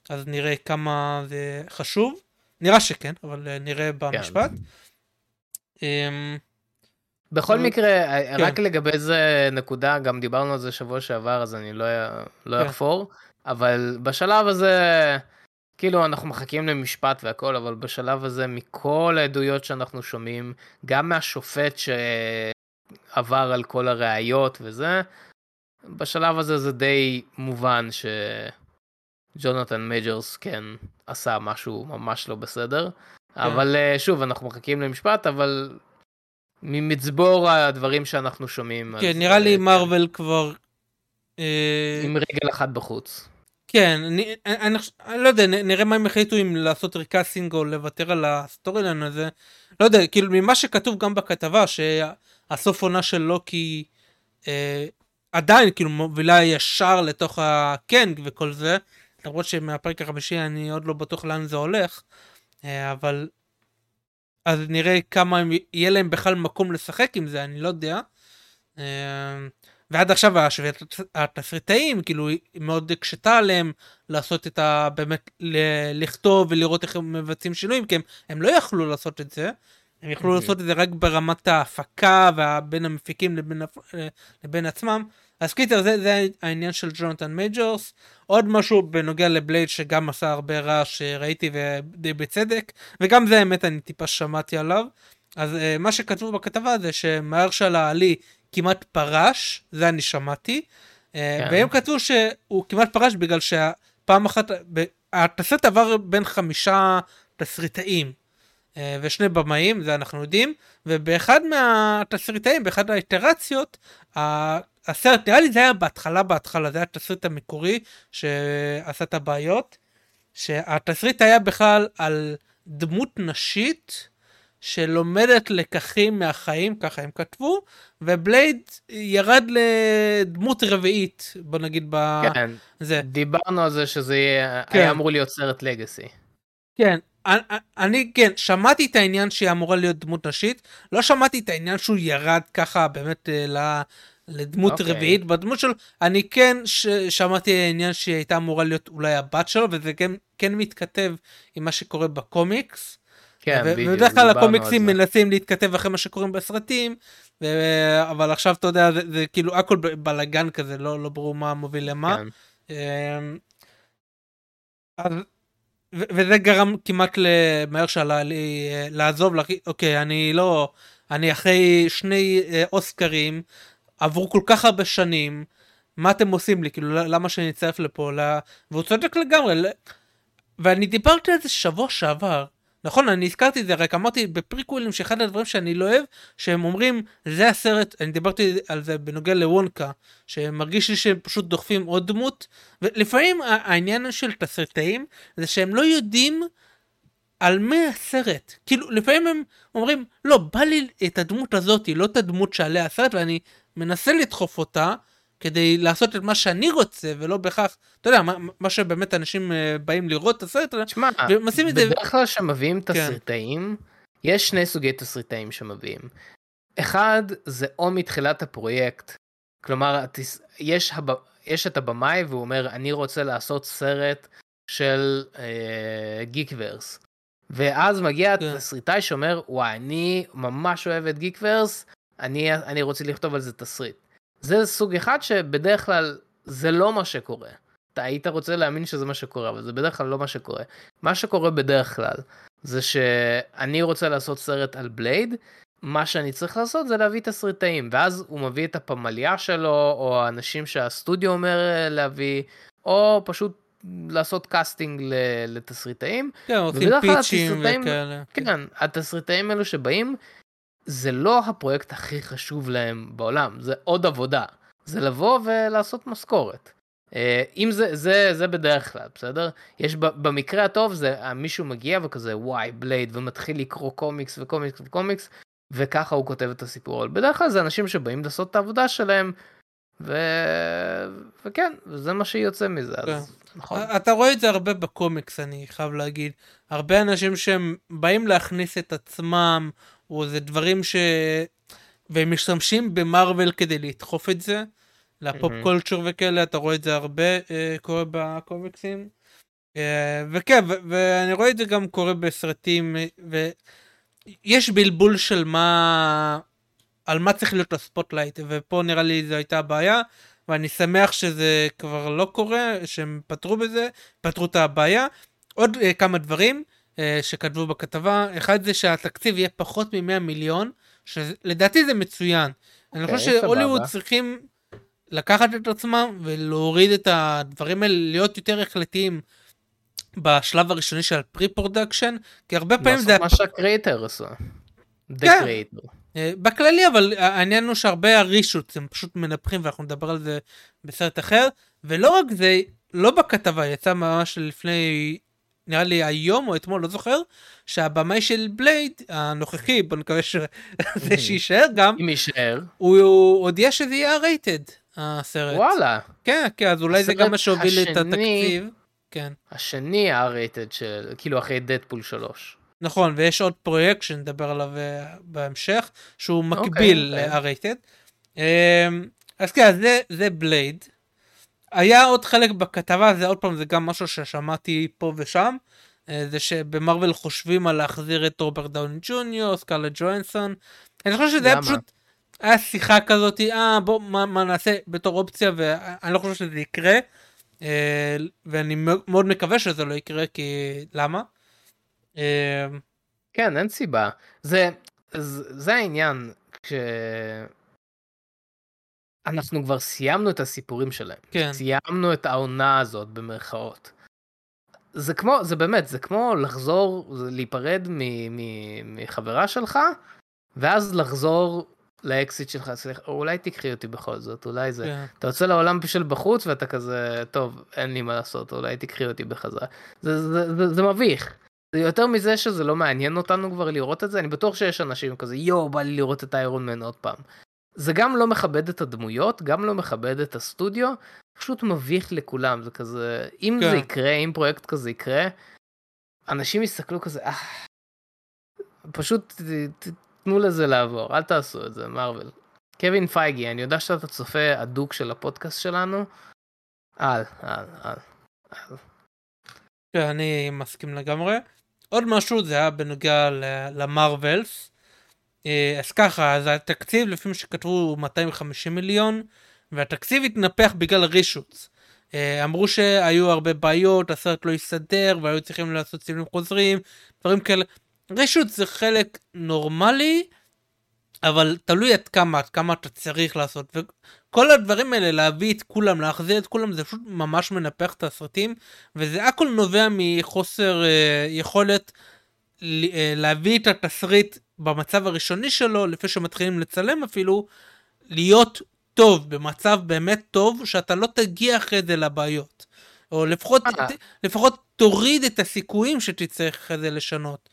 B: אז נראה כמה זה חשוב. נראה שכן, אבל אה, נראה במשפט. אמ,
A: בכל מקרה,
B: כן.
A: רק לגבי זה נקודה, גם דיברנו על זה שבוע שעבר, אז אני לא לא
B: כן.
A: אחפור, אבל בשלב הזה, כאילו אנחנו מחכים למשפט והכל, אבל בשלב הזה, מכל העדויות שאנחנו שומעים, גם מהשופט שעבר על כל הראיות וזה, בשלב הזה זה די מובן שג'ונתן מייג'ורס כן עשה משהו ממש לא בסדר.
B: כן.
A: אבל אה, שוב, אנחנו מחכים למשפט, אבל ממצבור הדברים שאנחנו שומעים.
B: כן, נראה לי
A: אה,
B: מרוויל כבר... אה,
A: עם רגל אחת בחוץ.
B: כן, אני, אני, אני לא יודע, נראה מה הם החליטו אם לעשות recasting או לוותר על ה storyline הזה. לא יודע, כאילו ממה שכתוב גם בכתבה, שהסוף עונה של לוקי אה, עדיין כאילו מובילה ישר לתוך הקנג וכל זה, למרות שמהפרק החמישי אני עוד לא בטוח לאן זה הולך, אה, אבל אז נראה כמה הם, יהיה להם בכלל מקום לשחק עם זה, אני לא יודע. אה, ועד עכשיו השוויית התסריטאים כאילו היא מאוד הקשתה עליהם לעשות את ה... באמת ל- לכתוב ולראות איך הם מבצעים שינויים כי הם, הם לא יכלו לעשות את זה. הם יכלו
A: אוקיי.
B: לעשות את זה רק ברמת ההפקה ובין המפיקים לבין, הפ- לבין עצמם. אז קיצר זה, זה העניין של ג'ונתן מייג'ורס. עוד משהו בנוגע לבלייד שגם עשה הרבה רעש שראיתי ודי בצדק וגם זה האמת אני טיפה שמעתי עליו. אז uh, מה שכתבו בכתבה זה שמהרשל העלי כמעט פרש, זה אני שמעתי, כן.
A: כן.
B: והם כתבו שהוא כמעט פרש בגלל שפעם אחת, ב- התסריט עבר בין חמישה תסריטאים אה, ושני במאים, זה אנחנו יודעים, ובאחד מהתסריטאים, באחד האיטרציות, הסרט, נראה לי זה היה בהתחלה בהתחלה, זה היה התסריט המקורי שעשה את הבעיות, שהתסריט היה בכלל על דמות נשית שלומדת לקחים מהחיים, ככה הם כתבו, ובלייד ירד לדמות רביעית, בוא נגיד
A: כן,
B: בזה.
A: דיברנו על זה שזה יהיה-
B: כן.
A: היה אמור להיות סרט לגאסי.
B: כן, אני, כן, שמעתי את העניין שהיא אמורה להיות דמות נשית, לא שמעתי את העניין שהוא ירד ככה באמת אה, ל... לדמות
A: אוקיי.
B: רביעית בדמות שלו, אני כן ש... שמעתי העניין שהיא הייתה אמורה להיות אולי הבת שלו, וזה כן, כן מתכתב עם מה שקורה בקומיקס.
A: כן,
B: ו-
A: בדיוק.
B: ובדרך כלל הקומיקסים. מנסים להתכתב אחרי מה שקוראים בסרטים, ו- אבל עכשיו אתה יודע, זה, זה כאילו הכל בלאגן כזה, לא, לא ברור מה מוביל למה.
A: כן.
B: אמ, אז, וזה גרם כמעט למהר שעלה לי אה, לעזוב, להגיד, אוקיי, אני לא, אני אחרי שני אה, אוסקרים, עברו כל כך הרבה שנים, מה אתם עושים לי, כאילו, למה שאני אצטרף לפה, ל... והוא צודק לגמרי, ואני דיברתי על זה שבוע שעבר. נכון, אני הזכרתי את זה, רק אמרתי בפריקווילים שאחד הדברים שאני לא אוהב, שהם אומרים, זה הסרט, אני דיברתי על זה בנוגע לוונקה, שמרגיש לי שהם פשוט דוחפים עוד דמות, ולפעמים העניין של תסריטאים, זה שהם לא יודעים על מי הסרט. כאילו, לפעמים הם אומרים, לא, בא לי את הדמות הזאתי, לא את הדמות שעליה הסרט, ואני מנסה לדחוף אותה, כדי לעשות את מה שאני רוצה, ולא בהכרח, אתה יודע, מה, מה שבאמת אנשים אה, באים לראות את הסרט,
A: תשמע,
B: והם עושים את זה-
A: בדרך כלל כשמביאים
B: כן.
A: תסריטאים, יש שני סוגי תסריטאים שמביאים. אחד, זה או מתחילת הפרויקט, כלומר, יש, הב... יש את הבמאי והוא אומר, אני רוצה לעשות סרט של אה, Geek Wars. ואז מגיע
B: כן.
A: התסריטאי שאומר, וואי, אני ממש אוהב את Geek Wars, אני, אני רוצה לכתוב על זה תסריט. זה סוג אחד שבדרך כלל זה לא מה שקורה. אתה היית רוצה להאמין שזה מה שקורה, אבל זה בדרך כלל לא מה שקורה. מה שקורה בדרך כלל זה שאני רוצה לעשות סרט על בלייד, מה שאני צריך לעשות זה להביא תסריטאים, ואז הוא מביא את הפמליה שלו, או האנשים שהסטודיו אומר אה, להביא, או פשוט לעשות קאסטינג לתסריטאים.
B: כן, עושים
A: pitch־ים
B: וכאלה.
A: כן, התסריטאים האלו שבאים, זה לא הפרויקט הכי חשוב להם בעולם, זה עוד עבודה. זה לבוא ולעשות משכורת. אה, אם זה, זה, זה בדרך כלל, בסדר? יש במקרה הטוב זה אה, מישהו מגיע וכזה וואי בלייד ומתחיל לקרוא קומיקס וקומיקס וקומיקס וככה הוא כותב את הסיפור. אבל בדרך כלל זה אנשים שבאים לעשות את העבודה שלהם ו... וכן, זה מה שיוצא מזה, אז נכון.
B: אתה רואה את זה הרבה בקומיקס, אני חייב להגיד. הרבה אנשים שהם באים להכניס את עצמם, או זה דברים ש... והם משתמשים במארוול כדי לדחוף את זה, ל
A: pop
B: culture וכאלה, אתה רואה את זה הרבה אה, קורה בקומיקסים. אה, וכן, ו- ואני רואה את זה גם קורה בסרטים, אה, ויש בלבול של מה... על מה צריך להיות ה spotlight, ופה נראה לי זו הייתה הבעיה, ואני שמח שזה כבר לא קורה, שהם פתרו בזה, פתרו את הבעיה. עוד uh, כמה דברים שכתבו בכתבה, אחד זה שהתקציב יהיה פחות מ-100 מיליון, שלדעתי זה מצוין. אני חושב
A: אוקיי,
B: שהוליווד
A: סבבה.
B: צריכים לקחת את עצמם ולהוריד את הדברים האלה, להיות יותר החלטיים בשלב הראשוני של ה pre-production, כי הרבה פעמים זה...
A: מה שה Creator עשו. The
B: כן. אה, בכללי אבל העניין הוא שהרבה ה reshoot הם פשוט מנפחים ואנחנו נדבר על זה בסרט אחר ולא רק זה לא בכתבה יצא ממש לפני נראה לי היום או אתמול לא זוכר שהבמאי של בלייד הנוכחי בוא נקווה שזה שיישאר גם
A: אם יישאר,
B: הוא הודיע שזה יהיה רייטד הסרט
A: וואלה.
B: כן כן אז אולי זה גם מה שהוביל את התקציב כן
A: השני ה-rated של, כאילו אחרי דדפול 3.
B: נכון ויש עוד פרויקט שנדבר עליו אה, בהמשך שהוא מקביל
A: אוקיי.
B: ל-R-Rated. אמ, אז כן אז זה זה בלייד. היה עוד חלק בכתבה זה עוד פעם זה גם משהו ששמעתי פה ושם. אה, זה שבמרוויל חושבים על להחזיר את רוברט דאוני ג'וניור סקארלט ג'ואנסון. אני חושב שזה היה? פשוט היה שיחה כזאת אה בוא מה, מה נעשה בתור אופציה ואני לא חושב שזה יקרה. אה, ואני מאוד מקווה שזה לא יקרה כי למה. אה,
A: כן, אין סיבה. זה, זה, זה העניין, כש... אנחנו כבר סיימנו את הסיפורים שלהם.
B: כן.
A: סיימנו את העונה הזאת במרכאות. זה כמו, זה באמת, זה כמו לחזור, זה להיפרד מ, מ, מחברה שלך, ואז לחזור לאקסיט שלך, סליחה, אולי תקחי אותי בכל זאת, אולי זה.
B: כן.
A: אתה יוצא לעולם של בחוץ ואתה כזה, טוב, אין לי מה לעשות, אולי תקחי אותי בחזרה. זה, זה, זה, זה מביך. זה יותר מזה שזה לא מעניין אותנו כבר לראות את זה, אני בטוח שיש אנשים כזה, יואו, בא לי לראות את איירון מן עוד פעם. זה גם לא מכבד את הדמויות, גם לא מכבד את הסטודיו, פשוט מביך לכולם, זה כזה, אם
B: כן.
A: זה יקרה, אם פרויקט כזה יקרה, אנשים יסתכלו כזה, אה, פשוט ת- ת- תנו לזה לעבור, אל תעשו את זה, מארוול. קווין פייגי, אני יודע שאתה צופה הדוק של הפודקאסט שלנו, אל, אל, אל. אל.
B: כן, אני מסכים לגמרי. עוד משהו זה היה בנוגע ל- למרווילס. אה, אז ככה, אז התקציב לפי מה שכתבו הוא 250 מיליון, והתקציב התנפח בגלל רישוץ. אה, אמרו שהיו הרבה בעיות, הסרט לא הסתדר, והיו צריכים לעשות צילומים חוזרים, דברים כאלה. רישוץ זה חלק נורמלי, אבל תלוי עד כמה, עד כמה אתה צריך לעשות. וכל הדברים האלה, להביא את כולם, להחזיר את כולם, זה פשוט ממש מנפח את הסרטים, וזה הכל נובע מחוסר אה, יכולת אה, להביא את התסריט במצב הראשוני שלו, לפני שמתחילים לצלם אפילו, להיות טוב, במצב באמת טוב, שאתה לא תגיע אחרי זה לבעיות. או לפחות,
A: אה.
B: לפחות תוריד את הסיכויים שתצטרך אחרי זה לשנות.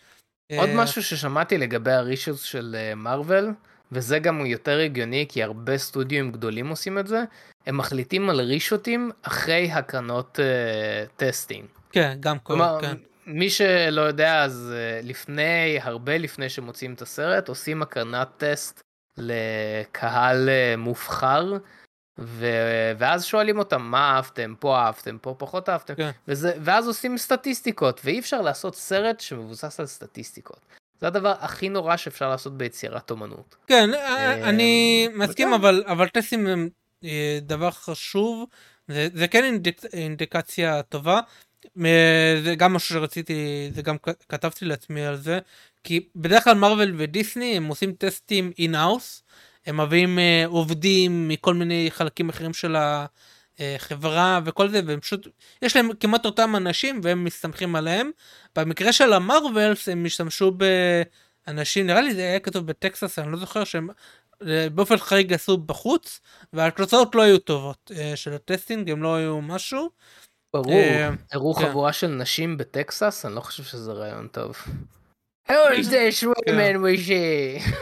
A: עוד
B: אה,
A: משהו ששמעתי לגבי הרישוס של מארוול, וזה גם יותר הגיוני כי הרבה סטודיו גדולים עושים את זה, הם מחליטים על reshoot־ים אחרי הקרנות uh, testing.
B: כן, גם קורה,
A: כלומר,
B: כן.
A: מי שלא יודע, אז uh, לפני, הרבה לפני שמוציאים את הסרט, עושים הקרנת טסט לקהל uh, מובחר, ו... ואז שואלים אותם מה אהבתם, פה אהבתם, פה פחות אהבתם,
B: כן.
A: וזה... ואז עושים סטטיסטיקות, ואי אפשר לעשות סרט שמבוסס על סטטיסטיקות. זה הדבר הכי נורא שאפשר לעשות ביצירת אומנות.
B: כן,
A: אה,
B: אני מסכים,
A: וכן.
B: אבל, אבל טסטים הם אה, דבר חשוב, זה, זה כן אינדיק, אינדיקציה טובה. זה גם משהו שרציתי, זה גם כתבתי לעצמי על זה, כי בדרך כלל מארוול ודיסני הם עושים טסטים in-house, הם מביאים אה, עובדים מכל מיני חלקים אחרים של החברה וכל זה, והם פשוט, יש להם כמעט אותם אנשים והם מסתמכים עליהם. במקרה של המרווילס הם השתמשו באנשים, נראה לי זה היה כתוב בטקסס, אני לא זוכר שהם אה, באופן חריג עשו בחוץ, והתוצאות לא היו טובות אה, של הטסטינג, הם לא היו משהו.
A: ברור,
B: אה,
A: הראו
B: כן.
A: חבורה של נשים בטקסס, אני לא חושב שזה רעיון טוב. Who's this woman we see?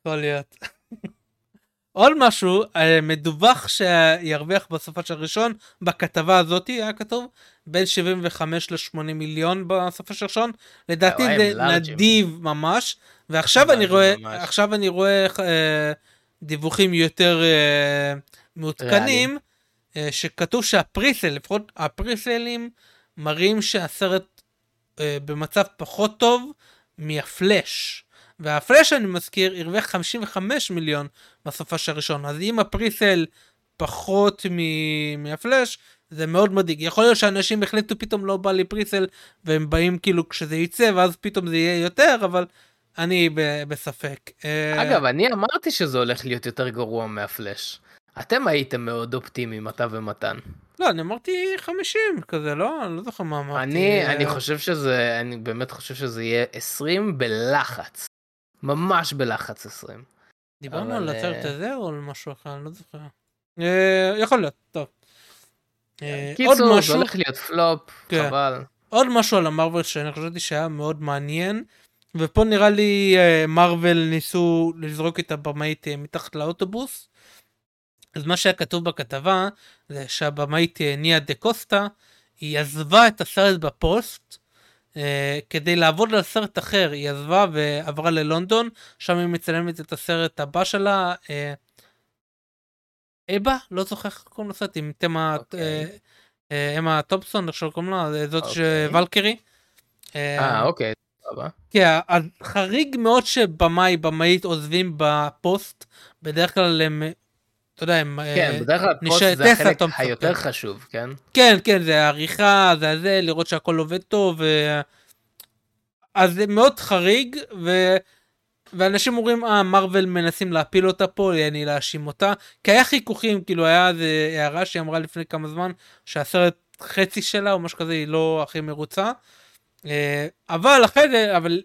B: יכול להיות. עוד משהו, אה, מדווח שירוויח בסופו של ראשון, בכתבה הזאת היה כתוב, בין 75 ל-80 מיליון בסופו של ראשון, לדעתי זה. נדיב ממש, ועכשיו אני רואה. עכשיו אני רואה אה, דיווחים יותר מעודכנים, שכתוב שהפריסל, לפחות הפריסלים, מראים שהסרט אה, במצב פחות טוב מהפלאש. והפלאש אני מזכיר הרוויח 55 מיליון בסופה של הראשון אז אם הפריסל פחות מהפלאש זה מאוד מדאיג יכול להיות שאנשים החליטו פתאום לא בא לי פריסל והם באים כאילו כשזה יצא ואז פתאום זה יהיה יותר אבל אני בספק. אה,
A: אגב, אני אמרתי שזה הולך להיות יותר גרוע מהפלאש. אתם הייתם מאוד אופטימיים, אתה ומתן.
B: לא אני אמרתי 50 כזה לא אני לא זוכר מה אמרתי.
A: אני,
B: אה,
A: אני חושב שזה, אני באמת חושב שזה יהיה 20 בלחץ. ממש בלחץ 20.
B: דיברנו
A: אבל,
B: על הסרט
A: אה,
B: הזה או על משהו אחר אני לא זוכר. אה, יכול להיות טוב. אה, עוד
A: קיצור, זה
B: משהו
A: הולך להיות פלופ,
B: כן.
A: חבל.
B: עוד משהו על המארוול שאני חשבתי שהיה מאוד מעניין ופה נראה לי אה, מארוול ניסו לזרוק את הבמאית אה, מתחת לאוטובוס. אז מה שהיה כתוב בכתבה זה שהבמאית אה, ניה דה קוסטה היא עזבה את הסרט בפוסט אה, כדי לעבוד על סרט אחר היא עזבה ועברה ללונדון שם היא מצלמת את הסרט הבא שלה. אה, אבה לא זוכר איך קוראים לסרט עם תמה
A: אוקיי.
B: אה, אה, אמה טופסון איך שלא קוראים לה זאת
A: אוקיי.
B: שוולקרי.
A: אה, אוקיי, סבבה.
B: כן, חריג מאוד שבמאי, במאית עוזבים בפוסט, בדרך כלל הם, אתה יודע, הם...
A: כן,
B: אה,
A: בדרך כלל פוסט זה החלק היותר
B: כן.
A: חשוב, כן?
B: כן, כן, זה העריכה, זה הזה, לראות שהכל עובד טוב, ו... אז זה מאוד חריג, ו... ואנשים אומרים, אה, מרוויל מנסים להפיל אותה פה, אני להאשים אותה, כי היה חיכוכים, כאילו היה איזה הערה שהיא אמרה לפני כמה זמן, שהסרט חצי שלה או משהו כזה היא לא הכי מרוצה. אה, אבל אחרי זה, אבל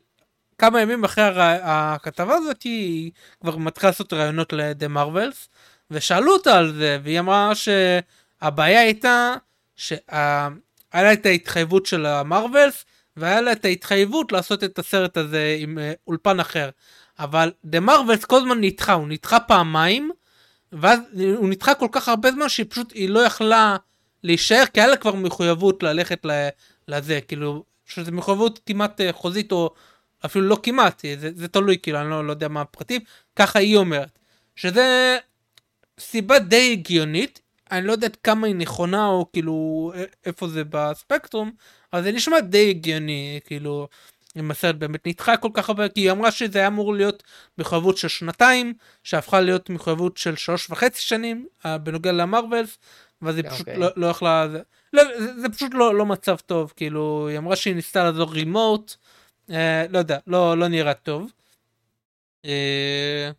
B: כמה ימים אחרי הר- הכתבה הזאת היא כבר מתחילה לעשות ראיונות לדה מרווילס ושאלו אותה על זה והיא אמרה שהבעיה הייתה שהיה לה את ההתחייבות של המרווילס והיה לה את ההתחייבות לעשות את הסרט הזה עם אה, אולפן אחר. אבל דה מרווילס כל הזמן נדחה הוא נדחה פעמיים ואז הוא נדחה כל כך הרבה זמן שהיא פשוט היא לא יכלה להישאר כי היה לה כבר מחויבות ללכת לזה. כאילו שזה מחויבות כמעט אה, חוזית או אפילו לא כמעט זה, זה תלוי כאילו אני לא, לא יודע מה הפרטים. ככה היא אומרת. שזה סיבה די הגיונית אני לא יודעת כמה היא נכונה או כאילו איפה זה בספקטרום, אבל זה נשמע די הגיוני, כאילו, אם הסרט באמת נדחה כל כך הרבה, כי היא אמרה שזה היה אמור להיות מחויבות של שנתיים, שהפכה להיות מחויבות של שלוש וחצי שנים, אה, בנוגע למרווילס, ואז היא פשוט
A: אוקיי.
B: לא, לא יכלה, זה, לא, זה, זה פשוט לא, לא מצב טוב, כאילו, היא אמרה שהיא ניסתה לעזור רימוט, אה, לא יודע, לא, לא נראה טוב. אה,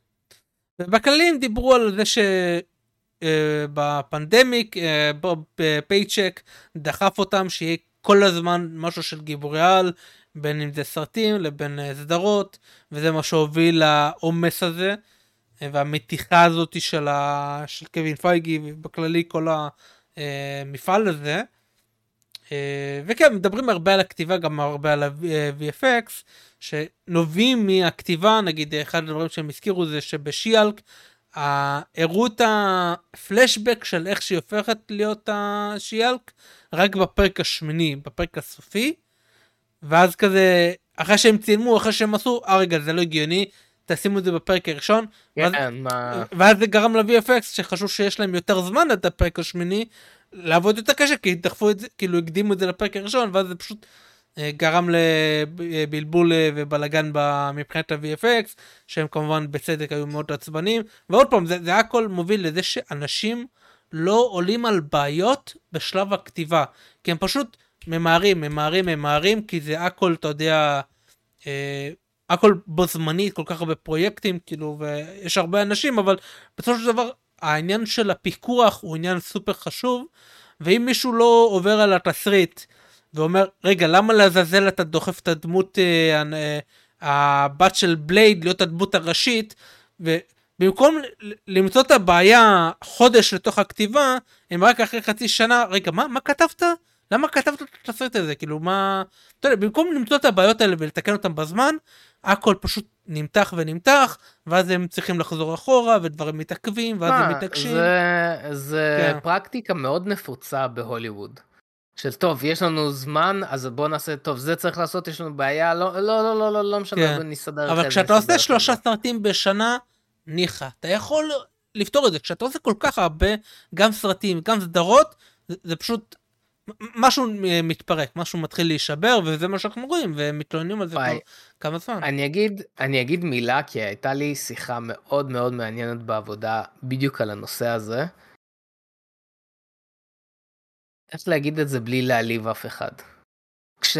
B: ובכללי הם דיברו על זה שבפנדמיק בוב אה, פייצ'ק דחף אותם שיהיה כל הזמן משהו של גיבורי על, בין אם זה סרטים לבין אה, סדרות, וזה מה שהוביל לעומס הזה, אה, והמתיחה הזאת של, ה... של קווין פייגי, ובכללי כל המפעל הזה. אה, וכן, מדברים הרבה על הכתיבה, גם הרבה על ה-VFX, שנובעים מהכתיבה, נגיד אחד הדברים שהם הזכירו זה שבשיאלק, הראו את הפלשבק של איך שהיא הופכת להיות השיאלק, רק בפרק השמיני, בפרק הסופי, ואז כזה, אחרי שהם צילמו, אחרי שהם עשו, אה רגע, זה לא הגיוני, תשימו את זה בפרק הראשון, ואז,
A: כן, מה...
B: ואז זה גרם ל-VFX שחשוב שיש להם יותר זמן עד הפרק השמיני, לעבוד יותר קשה, כי דחפו את זה, כאילו הקדימו את זה לפרק הראשון, ואז זה פשוט אה, גרם לבלבול אה, ובלאגן מבחינת ה-VFX, שהם כמובן בצדק היו מאוד עצבניים, ועוד פעם, זה, זה הכל מוביל לזה שאנשים לא עולים על בעיות בשלב הכתיבה, כי הם פשוט ממהרים, ממהרים, ממהרים, כי זה הכל, אתה יודע, אה, הכל בו זמנית, כל כך הרבה פרויקטים, כאילו, ויש הרבה אנשים, אבל בסופו של דבר, העניין של הפיקוח הוא עניין סופר חשוב, ואם מישהו לא עובר על התסריט ואומר, רגע, למה לעזאזל אתה דוחף את הדמות, אה, אה, הבת של בלייד להיות הדמות הראשית, ובמקום למצוא את הבעיה חודש לתוך הכתיבה, הם רק אחרי חצי שנה, רגע, מה, מה כתבת? למה כתבת את התסריט הזה? כאילו, מה... אתה יודע, במקום למצוא את הבעיות האלה ולתקן אותן בזמן, הכל פשוט נמתח ונמתח, ואז הם צריכים לחזור אחורה, ודברים מתעכבים, ואז הם
A: מה,
B: מתעקשים.
A: זה, זה
B: כן.
A: פרקטיקה מאוד נפוצה בהוליווד. של טוב, יש לנו זמן, אז בוא נעשה, טוב, זה צריך לעשות, יש לנו בעיה, לא, לא, לא, לא, לא, לא משנה,
B: כן.
A: נסתדר.
B: אבל כשאתה עושה שלושה סרטים בשנה, ניחא. אתה יכול לפתור את זה. כשאתה עושה כל כך הרבה, גם סרטים, גם סדרות, זה, זה פשוט... משהו אה, מתפרק, משהו מתחיל להישבר, וזה מה שאנחנו רואים, והם מתלוננים על זה
A: וואי.
B: כבר כמה זמן.
A: אני אגיד, אני אגיד מילה, כי הייתה לי שיחה מאוד מאוד מעניינת בעבודה בדיוק על הנושא הזה. איך להגיד את זה בלי להעליב אף אחד. כש,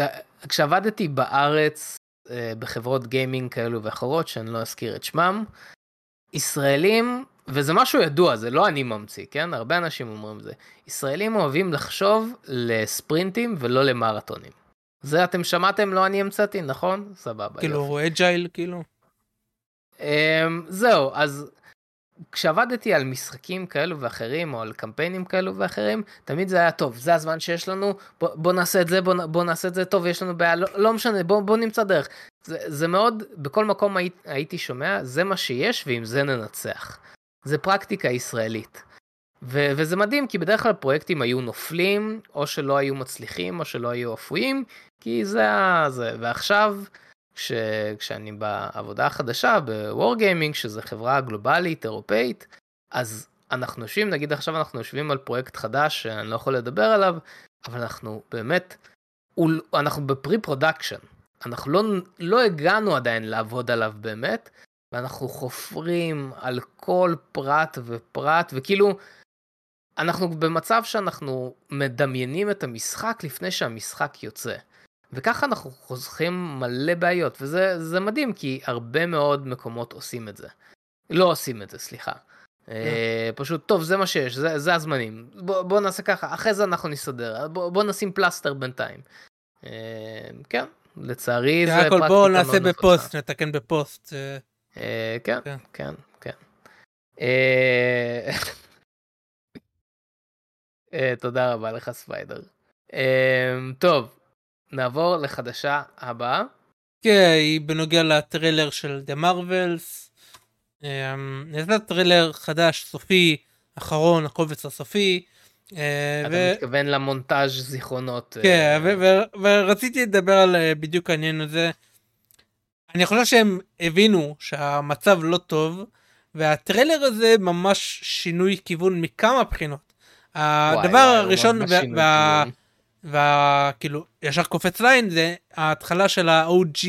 A: כשעבדתי בארץ אה, בחברות gaming כאלו ואחרות, שאני לא אזכיר את שמם, ישראלים, וזה משהו ידוע, זה לא אני ממציא, כן? הרבה אנשים אומרים זה. ישראלים אוהבים לחשוב ל sprint־ים ולא למרתונים. זה אתם שמעתם, לא אני המצאתי, נכון? סבבה.
B: כאילו, agile, כאילו.
A: אמ, זהו, אז כשעבדתי על משחקים כאלו ואחרים, או על קמפיינים כאלו ואחרים, תמיד זה היה טוב, זה הזמן שיש לנו, בוא, בוא נעשה את זה, בוא, בוא נעשה את זה טוב, יש לנו בעיה, לא, לא משנה, בוא, בוא נמצא דרך. זה, זה מאוד, בכל מקום הי, הייתי שומע, זה מה שיש, ועם זה ננצח. זה פרקטיקה ישראלית. ו- וזה מדהים, כי בדרך כלל פרויקטים היו נופלים, או שלא היו מצליחים, או שלא היו אפויים, כי זה ה... זה. ועכשיו, כש, כשאני בעבודה החדשה ב-Wargaming, שזו חברה גלובלית, אירופאית, אז אנחנו יושבים, נגיד עכשיו אנחנו יושבים על פרויקט חדש שאני לא יכול לדבר עליו, אבל אנחנו באמת, אנחנו ב pre-production. אנחנו לא, לא הגענו עדיין לעבוד עליו באמת, ואנחנו חופרים על כל פרט ופרט, וכאילו, אנחנו במצב שאנחנו מדמיינים את המשחק לפני שהמשחק יוצא. וככה אנחנו חוסכים מלא בעיות, וזה זה מדהים, כי הרבה מאוד מקומות עושים את זה. לא עושים את זה, סליחה. אה, פשוט, טוב, זה מה שיש, זה, זה הזמנים. בוא, בוא נעשה ככה, אחרי זה אנחנו נסתדר, בוא, בוא נשים פלסטר בינתיים. אה, כן, לצערי זה
B: זה הכל
A: פרקטיקה
B: בואו
A: מאוד
B: נעשה
A: נפוצה.
B: בפוסט, נתקן בפוסט. אה,
A: כן,
B: כן.
A: כן, כן. אה, אה, תודה רבה לך ספיידר. טוב, נעבור לחדשה הבאה.
B: כן, היא בנוגע לטריילר של The Marvels. נעשה טריילר חדש, סופי, אחרון, הקובץ הסופי.
A: אתה
B: ו-
A: מתכוון למונטאז' זיכרונות.
B: כן, ו- ו- ורציתי לדבר על בדיוק העניין הזה. אני חושב שהם הבינו שהמצב לא טוב, והטריילר הזה ממש שינוי כיוון מכמה בחינות. הדבר
A: וואי,
B: הראשון וה-. והכאילו ישר קופץ לעין זה ההתחלה של ה-OG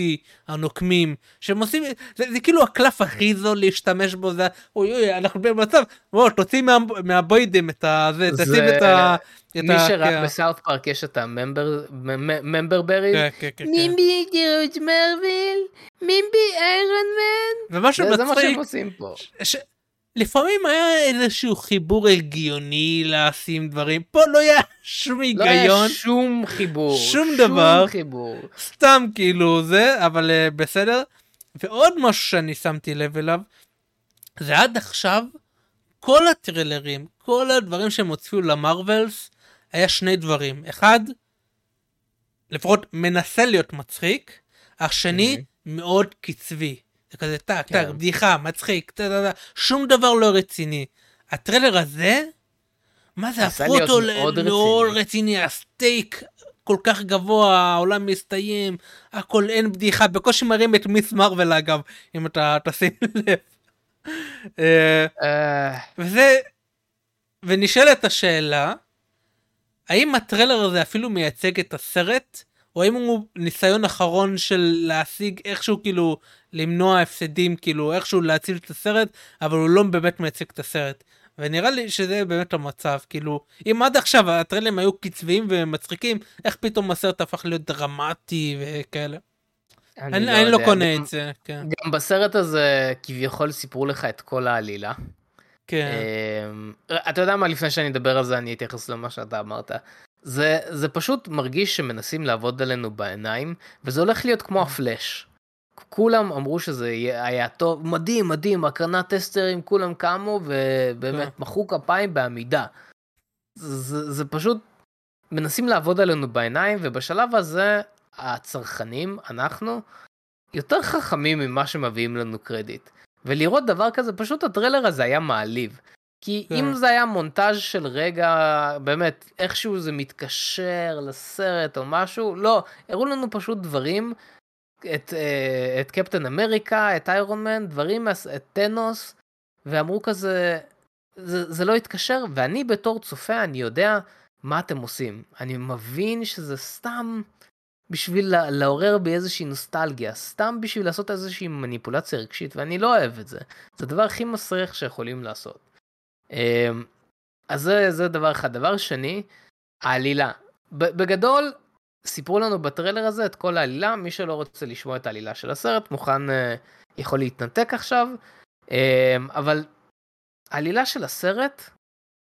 B: הנוקמים שהם עושים זה, זה כאילו הקלף הכי זול להשתמש בו זה אוי אוי אנחנו במצב בוא תוציא מה, מהבוידם את הזה
A: זה-
B: תשים את ה... את
A: מי
B: ה-
A: שראה
B: כן,
A: בסאוט פארק יש את ה member
B: berry. כן, כן, כן.
A: member ג'רוץ' מארוול, מימבי איירון מן. זה זה מה שהם עושים פה.
B: ש... לפעמים היה איזשהו חיבור הגיוני לשים דברים פה לא היה שום
A: לא
B: היגיון
A: היה שום חיבור.
B: שום דבר.
A: שום חיבור.
B: סתם כאילו זה אבל uh, בסדר ועוד משהו שאני שמתי לב אליו זה עד עכשיו כל הטרילרים כל הדברים שהם הוציאו למרווילס היה שני דברים אחד לפחות מנסה להיות מצחיק השני מאוד קצבי זה כזה טק טק
A: כן.
B: בדיחה מצחיק טה, טה, שום דבר לא רציני הטריילר הזה מה זה הפכו אותו למאוד
A: רציני.
B: רציני ה stake כל כך גבוה העולם מסתיים הכל אין בדיחה בקושי מראים את מיס מרוויל אגב אם אתה תשים לב. אה,
A: אה,
B: וזה ונשאלת השאלה האם הטריילר הזה אפילו מייצג את הסרט או האם הוא ניסיון אחרון של להשיג איכשהו כאילו למנוע הפסדים כאילו איכשהו להציל את הסרט אבל הוא לא באמת מייצג את הסרט. ונראה לי שזה באמת המצב כאילו אם עד עכשיו הטריילרים היו קצביים ומצחיקים איך פתאום הסרט הפך להיות דרמטי וכאלה. אני, אני לא
A: יודע,
B: קונה
A: גם-
B: את זה כן
A: גם בסרט הזה כביכול סיפרו לך את כל העלילה.
B: כן
A: אמ, אתה יודע מה לפני שאני אדבר על זה אני אתייחס למה שאתה אמרת. זה זה פשוט מרגיש שמנסים לעבוד עלינו בעיניים וזה הולך להיות כמו הפלאש. כולם אמרו שזה היה טוב מדהים מדהים הקרנת טסטרים כולם קמו ובאמת
B: כן.
A: מחאו כפיים בעמידה. זה, זה, זה פשוט מנסים לעבוד עלינו בעיניים ובשלב הזה הצרכנים אנחנו יותר חכמים ממה שמביאים לנו קרדיט. ולראות דבר כזה פשוט הטריילר הזה היה מעליב. כי
B: כן.
A: אם זה היה מונטאז' של רגע באמת איכשהו זה מתקשר לסרט או משהו לא הראו לנו פשוט דברים את, אה, את קפטן אמריקה את איירון מן דברים את טנוס ואמרו כזה זה, זה לא התקשר ואני בתור צופה אני יודע מה אתם עושים אני מבין שזה סתם בשביל לעורר בי איזושהי נוסטלגיה סתם בשביל לעשות איזושהי מניפולציה רגשית ואני לא אוהב את זה זה הדבר הכי מסריח שיכולים לעשות. אמ, אז זה, זה דבר אחד. דבר שני, העלילה. בגדול, סיפרו לנו בטריילר הזה את כל העלילה, מי שלא רוצה לשמוע את העלילה של הסרט מוכן, אה, יכול להתנתק עכשיו, אמ, אבל העלילה של הסרט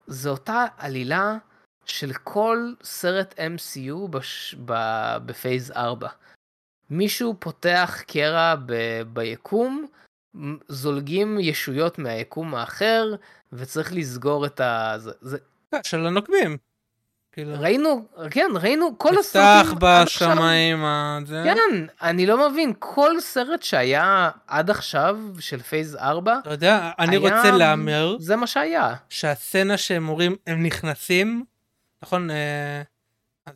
A: זה אותה עלילה של כל סרט MCU בש... ב... בפייז 4. מישהו פותח קרע ב... ביקום, זולגים ישויות מהיקום האחר, וצריך לסגור את ה... זה, זה...
B: של הנוקמים. כאילו,
A: ראינו, כן, ראינו כל
B: נפתח
A: הסרטים עכשיו.
B: בשמיים הזה.
A: כן, אני לא מבין, כל סרט שהיה עד עכשיו של פייז 4,
B: אתה יודע, אני
A: היה-
B: רוצה להמר
A: זה מה שהיה.
B: שהסצנה שהם אומרים הם נכנסים, נכון? אה,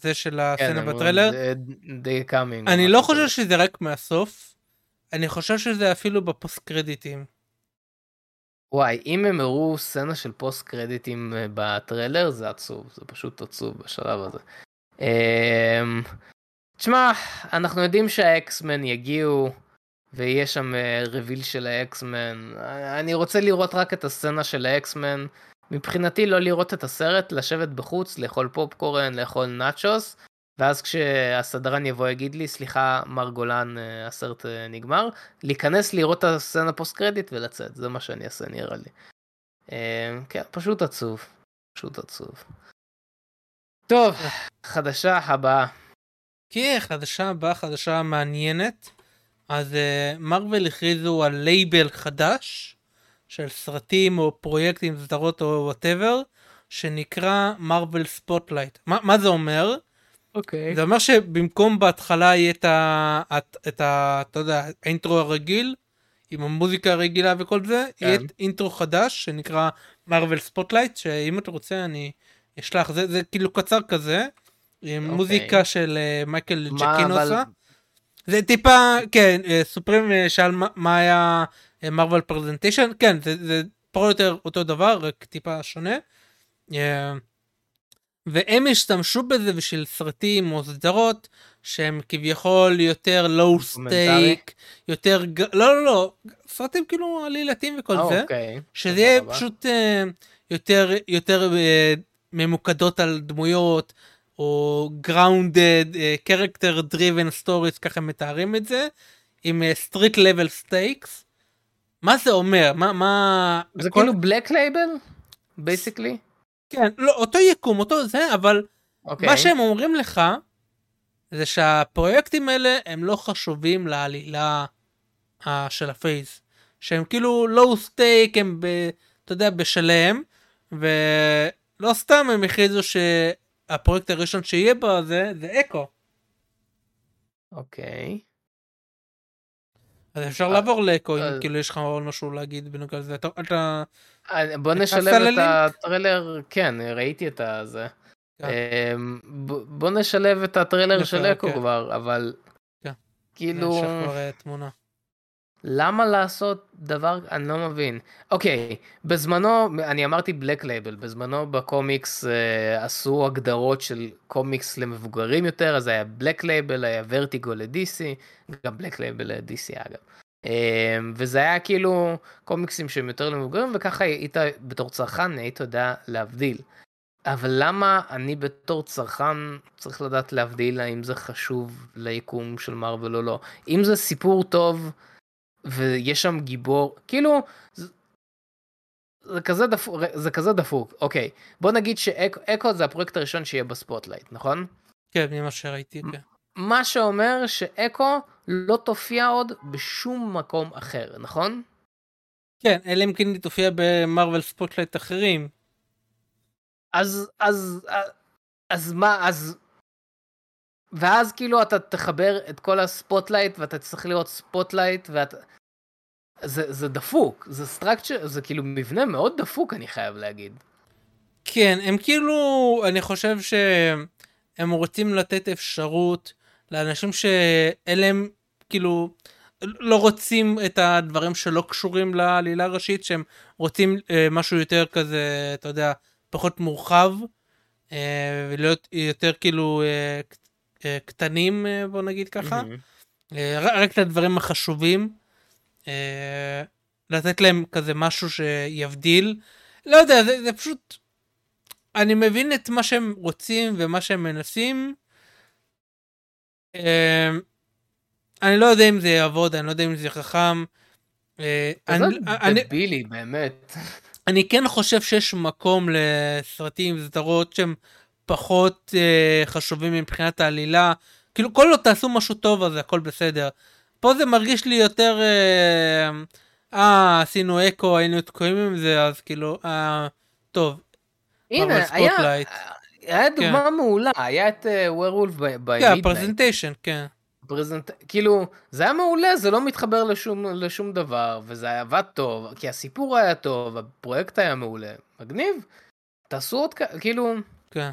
B: זה של הסצנה
A: כן,
B: בטריילר.
A: "They- they coming",
B: אני לא חושב. שזה רק מהסוף, אני חושב שזה אפילו בפוסט קרדיטים.
A: וואי, אם הם הראו סצנה של פוסט קרדיטים אה, בטריילר, זה עצוב, זה פשוט עצוב בשלב הזה. אמ, תשמע, אנחנו יודעים שהאקסמן יגיעו, ויהיה שם reveal של האקסמן. אני רוצה לראות רק את הסצנה של האקסמן. מבחינתי לא לראות את הסרט, לשבת בחוץ, לאכול פופקורן, לאכול נאצ'וס, ואז כשהסדרן יבוא יגיד לי, סליחה, מר גולן, אה, הסרט אה, נגמר, להיכנס לראות את הסצנה post credit ולצאת, זה מה שאני אעשה נראה לי. אה, כן, פשוט עצוב, פשוט עצוב. טוב, חדשה הבאה.
B: כי חדשה הבאה, חדשה מעניינת. אז מרוויל הכריזו על לייבל חדש של סרטים או פרויקטים, סדרות או whatever, שנקרא Marvel Spotlight. מה זה אומר?
A: אוקיי.
B: זה אומר שבמקום בהתחלה יהיה את ה... את, את ה... אתה יודע, האינטרו הרגיל, עם המוזיקה הרגילה וכל זה,
A: כן.
B: יהיה אינטרו חדש שנקרא Marvel Spotlight, שאם אתה רוצה אני אשלח, זה, זה כאילו קצר כזה, עם
A: אוקיי.
B: מוזיקה של אה, מייקל ג'קינו
A: אבל-
B: עושה. זה טיפה, כן, אה, סופרים אה, שאל מה- מה היה Marvel presentation, כן, זה, זה פחות או יותר אותו דבר, רק טיפה שונה. והם השתמשו בזה בשביל סרטים או סדרות שהם כביכול יותר
A: low?
B: stake, יותר, ג- לא לא לא, סרטים כאילו עלילתיים וכל
A: אה,
B: זה,
A: אוקיי.
B: שזה יהיה. פשוט אה, יותר, יותר אה, ממוקדות על דמויות, או grounded, אה, character driven stories, ככה מתארים את זה, עם street level stakes. מה זה אומר? מה, מה...
A: זה
B: הכל-
A: כאילו Black Label? Basically?
B: כן, לא, אותו יקום, אותו זה, אבל
A: אוקיי.
B: מה שהם אומרים לך, זה שהפרויקטים האלה הם לא חשובים לעלילה אה, של ה phase. שהם כאילו low stake, הם ב... אתה יודע, בשלם, ולא סתם הם הכריזו שהפרויקט הראשון שיהיה בו זה, זה אקו.
A: אוקיי.
B: אז אפשר לעבור לאקו, אם
A: אה.
B: כאילו יש לך עוד משהו להגיד בנוגע לזה. אתה.
A: אה, בוא נשלב את? הטריילר, כן, ראיתי את הזה.
B: כן.
A: אמ, בוא נשלב את הטריילר של אקו
B: אוקיי.
A: כבר, אבל
B: כן.
A: כאילו, למה לעשות דבר, אני לא מבין. אוקיי, בזמנו, אני אמרתי Black Label, בזמנו בקומיקס אה, עשו הגדרות של קומיקס למבוגרים יותר, אז היה Black Label, היה ורטיגו ל-DC, גם Black Label ל-DC אגב. אה, וזה היה כאילו קומיקסים שהם יותר למבוגרים, וככה היית בתור צרכן היית יודע להבדיל. אבל למה אני בתור צרכן צריך לדעת להבדיל האם זה חשוב ליקום של מארוול או לא? אם זה סיפור טוב, ויש שם גיבור, כאילו, זה, זה כזה דפוק, זה כזה דפוק, אוקיי, בוא נגיד שאקו זה הפרויקט הראשון שיהיה ב Spotlight, נכון?
B: כן, ממה שראיתי, כן.
A: מה שאומר שאקו לא תופיע עוד בשום מקום אחר, נכון?
B: כן, אלא אם כן היא תופיע ב Marvel Spotlight אחרים.
A: אז, אז, אז מה, אז... ואז כאילו אתה תחבר את כל ה Spotlight ואתה צריך לראות Spotlight ואתה... זה, זה דפוק, זה structure, זה כאילו מבנה מאוד דפוק אני חייב להגיד.
B: כן, הם כאילו, אני חושב שהם רוצים לתת אפשרות לאנשים שאין להם, כאילו, לא רוצים את הדברים שלא קשורים לעלילה הראשית, שהם רוצים אה, משהו יותר כזה, אתה יודע, פחות מורחב, אה, ולהיות יותר כאילו אה, קטנים, אה, בוא נגיד ככה. אה, רק, את הדברים החשובים, אה, לתת להם כזה משהו שיבדיל. לא יודע, זה, זה פשוט... אני מבין את מה שהם רוצים ומה שהם מנסים. אה, אני לא יודע אם זה יעבוד, אני לא יודע אם זה חכם. אה, אני, אני,
A: דבילי באמת.
B: אני כן חושב שיש מקום לסרטים, סדרות שהם פחות אה, חשובים מבחינת העלילה. כאילו, כל עוד תעשו משהו טוב אז הכל בסדר. פה זה מרגיש לי יותר, אה, אה, עשינו אקו, היינו תקועים עם זה, אז כאילו, אה, טוב.
A: הנה, היה. היה דוגמה מעולה, היה את Werewolf
B: כן,
A: by
B: Night. Presentation, כן.
A: Present... כאילו, זה היה מעולה, זה לא מתחבר לשום, לשום דבר, וזה היה עבד טוב, כי הסיפור היה טוב, הפרויקט היה מעולה. מגניב. תעשו עוד כ... כאילו...
B: כן.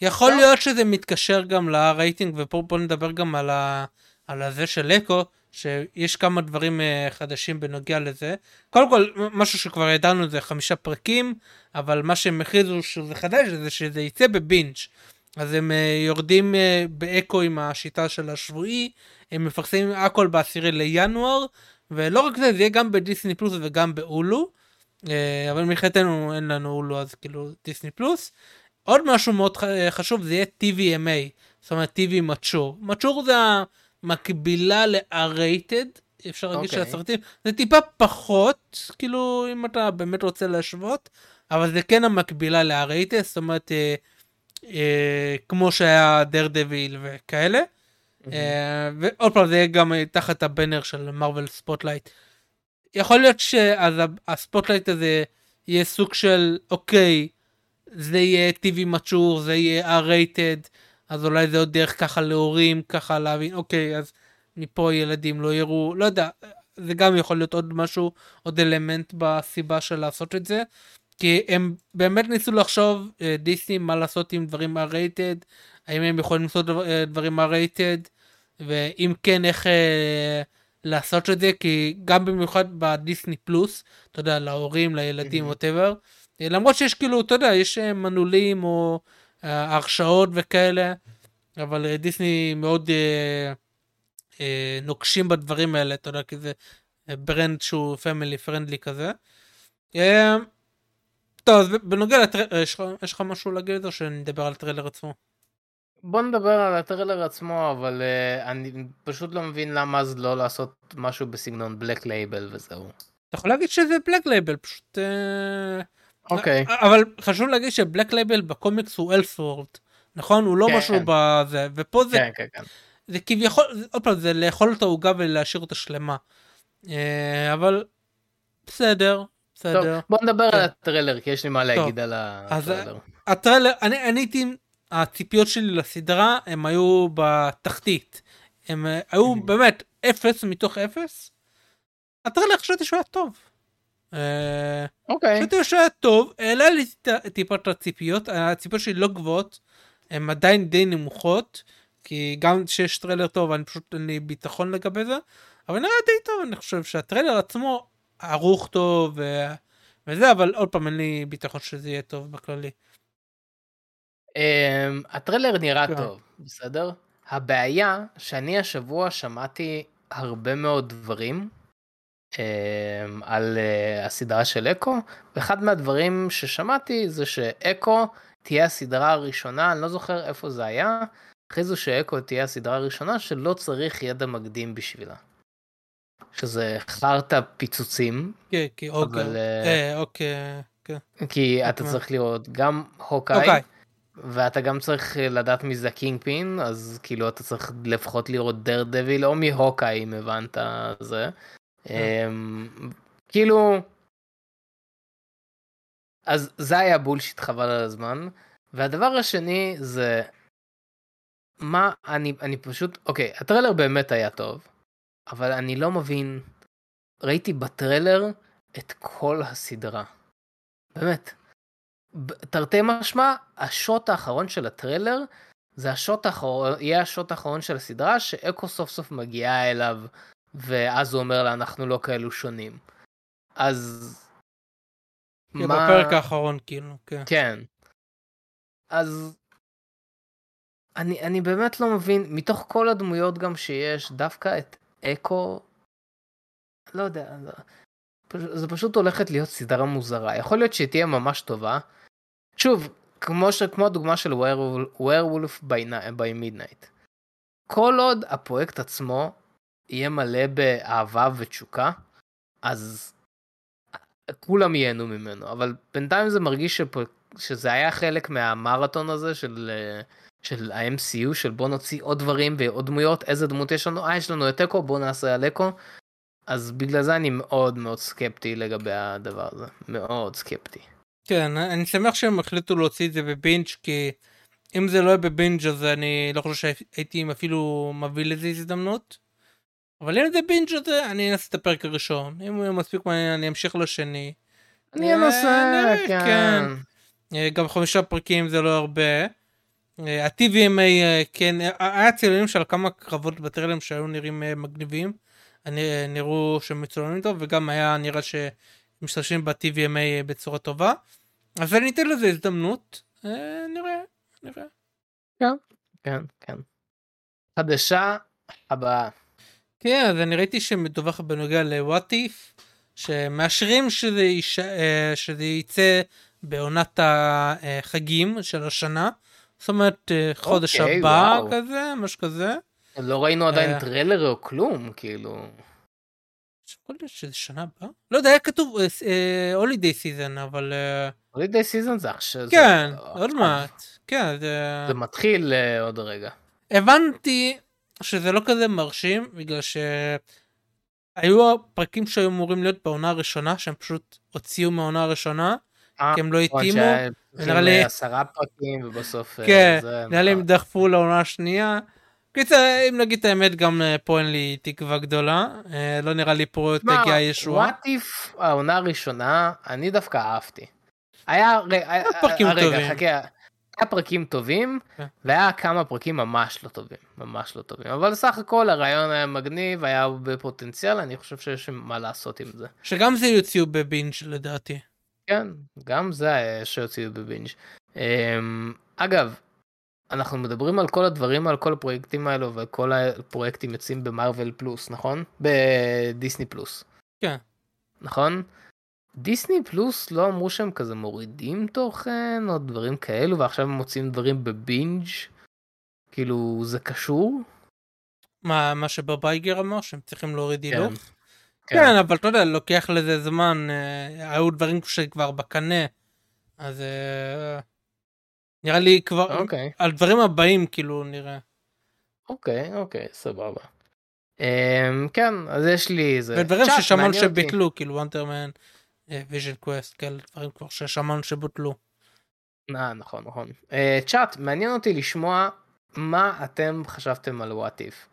B: יכול
A: טוב.
B: להיות שזה מתקשר גם לרייטינג, ופה בוא נדבר גם על, ה, על הזה של אקו, שיש כמה דברים אה, חדשים בנוגע לזה. קודם כל, משהו שכבר ידענו זה חמישה פרקים, אבל מה שהם הכריזו שזה חדש זה שזה יצא בבינג'. אז הם אה, יורדים אה, באקו עם השיטה של השבועי, הם מפרסמים הכל בעשירי לינואר, ולא רק זה, זה יהיה גם בדיסני פלוס וגם באולו. אבל מבחינתנו אין לנו אולו אז כאילו דיסני פלוס. עוד משהו מאוד חשוב זה יהיה TVMA, זאת אומרת TV mature. Mature זה המקבילה ל-R-rated, אפשר להגיד
A: אוקיי.
B: שהסרטים, זה טיפה פחות, כאילו אם אתה באמת רוצה להשוות, אבל זה כן המקבילה ל-R-rated, זאת אומרת אה, אה, כמו שהיה דרדוויל וכאלה. אה, ועוד פעם זה יהיה גם תחת ה banner של Marvel Spotlight. יכול להיות שאז ה Spotlight הזה יהיה סוג של אוקיי זה יהיה TV מצ'ור זה יהיה R-rated אז אולי זה עוד דרך ככה להורים ככה להבין אוקיי אז מפה ילדים לא יראו לא יודע זה גם יכול להיות עוד משהו עוד אלמנט בסיבה של לעשות את זה. כי הם באמת ניסו לחשוב אה, דיסני מה לעשות עם דברים R-rated האם הם יכולים לעשות אה, דברים R-rated ואם כן איך אה, לעשות את זה כי גם במיוחד בדיסני פלוס אתה יודע להורים לילדים. Whatever למרות שיש כאילו אתה יודע יש אה, מנעולים או אה, הרשאות וכאלה, אבל אה, דיסני מאוד אה, אה, נוקשים בדברים האלה, אתה יודע, כי זה אה, brand שהוא family friendly כזה. אה, טוב, אז בנוגע לטריילר, יש לך- יש לך משהו להגיד או שנדבר על הטריילר עצמו?
A: בוא נדבר על הטריילר עצמו, אבל uh, אני פשוט לא מבין למה אז לא לעשות משהו בסגנון Black Label וזהו.
B: אתה יכול להגיד שזה Black Label, פשוט... אה,
A: אוקיי.
B: אבל חשוב להגיד ש Black Label בקומיקס הוא Elseworld, נכון? הוא לא
A: כן.
B: משהו בזה, ופה זה,
A: כן, כן, כן.
B: זה כביכול, עוד פעם, זה לאכול את העוגה ולהשאיר אותה שלמה. אה, אבל בסדר,
A: טוב,
B: בסדר.
A: בוא נדבר
B: כן.
A: על הטריילר, כי יש לי מה להגיד על
B: אז,
A: הטריילר.
B: הטריילר, אני אני הייתי, הציפיות שלי לסדרה הם היו בתחתית. הם היו באמת אפס מתוך אפס. הטריילר חשבתי שהוא היה טוב. אה,
A: אוקיי.
B: חשבתי שהוא היה טוב, העלה לי טיפה את הציפיות, הציפיות שלי לא גבוהות, הן עדיין די נמוכות, כי גם כשיש טריילר טוב אני פשוט אין לי ביטחון לגבי זה, אבל נראה די טוב, אני חושב שהטריילר עצמו ערוך טוב ו... וזה, אבל עוד פעם אין לי ביטחון שזה יהיה טוב בכללי.
A: אמ, הטריילר נראה
B: כן.
A: טוב, בסדר? הבעיה שאני השבוע שמעתי הרבה מאוד דברים על אה, הסדרה של אקו, ואחד מהדברים ששמעתי זה שאקו תהיה הסדרה הראשונה, אני לא זוכר איפה זה היה, הכריזו שאקו תהיה הסדרה הראשונה שלא צריך ידע מקדים בשבילה. שזה חרטא פיצוצים,
B: כן, כי אוקיי, אוקיי, כן.
A: כי אתה. צריך לראות גם
B: Hawkeye,
A: ואתה גם צריך לדעת מי זה Kingpin, אז כאילו אתה צריך לפחות לראות Daredevil, או מ Hawkeye אם הבנת זה. אמ, כאילו... אז זה היה בולשיט חבל על הזמן. והדבר השני זה... מה אני אני פשוט אוקיי הטריילר באמת היה טוב אבל אני לא מבין ראיתי בטריילר את כל הסדרה. באמת. תרתי משמע השוט האחרון של הטריילר זה השוט האחרון יהיה השוט האחרון של הסדרה שאקו סוף סוף מגיעה אליו ואז הוא אומר לה אנחנו לא כאלו שונים. אז
B: כן, בפרק האחרון כאילו, כן.
A: כן. אז אני אני באמת לא מבין מתוך כל הדמויות גם שיש דווקא את אקו. לא יודע. לא- זה פשוט הולכת להיות סדרה מוזרה יכול להיות שהיא תהיה ממש טובה. שוב כמו ש... כמו הדוגמה של ווירולף by midnight. כל עוד הפרויקט עצמו יהיה מלא באהבה ותשוקה אז כולם ייהנו ממנו אבל בינתיים זה מרגיש שפה, שזה היה חלק מהמרתון הזה של של ה-MCU של בוא נוציא עוד דברים ועוד דמויות איזה דמות יש לנו אה יש לנו את אקו בוא נעשה על אקו. אז בגלל זה אני מאוד מאוד סקפטי לגבי הדבר הזה מאוד סקפטי.
B: כן, אני שמח שהם החליטו להוציא את זה בבינג' כי אם זה לא יהיה בבינג' אז אני לא חושב שהייתי אפילו מביא לזה הזדמנות. אבל אם זה בינג' הזה אני אנסה את הפרק הראשון. אם הוא יהיה מספיק מעניין אני אמשיך לשני.
A: אני
B: אה,
A: אנסה כן.
B: כן. אה, גם חמישה פרקים זה לא הרבה. אה, ה-TVMA כן, היה צילומים של כמה קרבות בטרלם שהיו נראים מגניבים. נראו שהם מצולמים טוב וגם היה נראה שמשתמשים ב-TVMA בצורה טובה. אז אני אתן לזה הזדמנות. אה, נראה, נראה.
A: כן כן. חדשה הבאה.
B: כן, אז אני ראיתי שמדווח בנוגע ל-What If, שמאשרים שזה, יש... אה, שזה יצא בעונת החגים של השנה. זאת אומרת, אה, חודש
A: אוקיי,
B: הבא
A: וואו.
B: כזה, משהו כזה.
A: לא ראינו עדיין
B: אה.
A: טריילר או כלום כאילו.
B: יכול להיות שזה שנה הבאה? לא יודע, היה כתוב holiday season, אבל...
A: הולידי סיזון זה עכשיו.
B: כן, עוד מעט. כן, זה...
A: זה מתחיל עוד רגע.
B: הבנתי שזה לא כזה מרשים, בגלל שהיו הפרקים שהיו אמורים להיות בעונה הראשונה, שהם פשוט הוציאו מהעונה הראשונה,
A: אה,
B: כי הם לא
A: נכון,
B: התאימו. נראה לי-
A: אה, עשרה פרקים ובסוף. אה,
B: כן, נראה לי הם
A: נכון.
B: דחפו לעונה השנייה. קיצר, אם נגיד את האמת, גם פה אין לי תקווה גדולה. לא נראה לי פה תגיע ישועה.
A: what if העונה הראשונה אני דווקא אהבתי. היה
B: פרקים
A: רגע,
B: טובים.
A: היה פרקים טובים
B: כן.
A: והיה כמה פרקים ממש לא טובים ממש לא טובים אבל סך הכל הרעיון היה מגניב היה הרבה פוטנציאל אני חושב שיש מה לעשות עם זה.
B: שגם זה יוציאו בבינג' לדעתי.
A: כן גם זה שיוציאו בבינג'. אמ, אגב, אנחנו מדברים על כל הדברים, על כל הפרויקטים האלו, וכל הפרויקטים יוצאים במרוויל פלוס, נכון? בדיסני פלוס.
B: כן.
A: נכון? דיסני פלוס לא אמרו שהם כזה מורידים תוכן או דברים כאלו ועכשיו הם מוצאים דברים בבינג' כאילו זה קשור?
B: מה, מה שבבייגר אמר שהם צריכים להוריד
A: כן.
B: הילוך? כן, אבל אתה יודע, לוקח לזה זמן, אה, היו דברים שכבר בקנה, אז אה, נראה לי כבר,
A: אוקיי,
B: על דברים הבאים כאילו נראה.
A: אוקיי, אוקיי, סבבה. אמ, כן, אז יש לי איזה...
B: ודברים ששמענו. שביטלו, כאילו Wonder Man, Vision Quest, כאלה דברים כבר ששמענו שבוטלו.
A: אה, נכון, נכון. אה, צ'אט, מעניין אותי לשמוע מה אתם חשבתם על What If.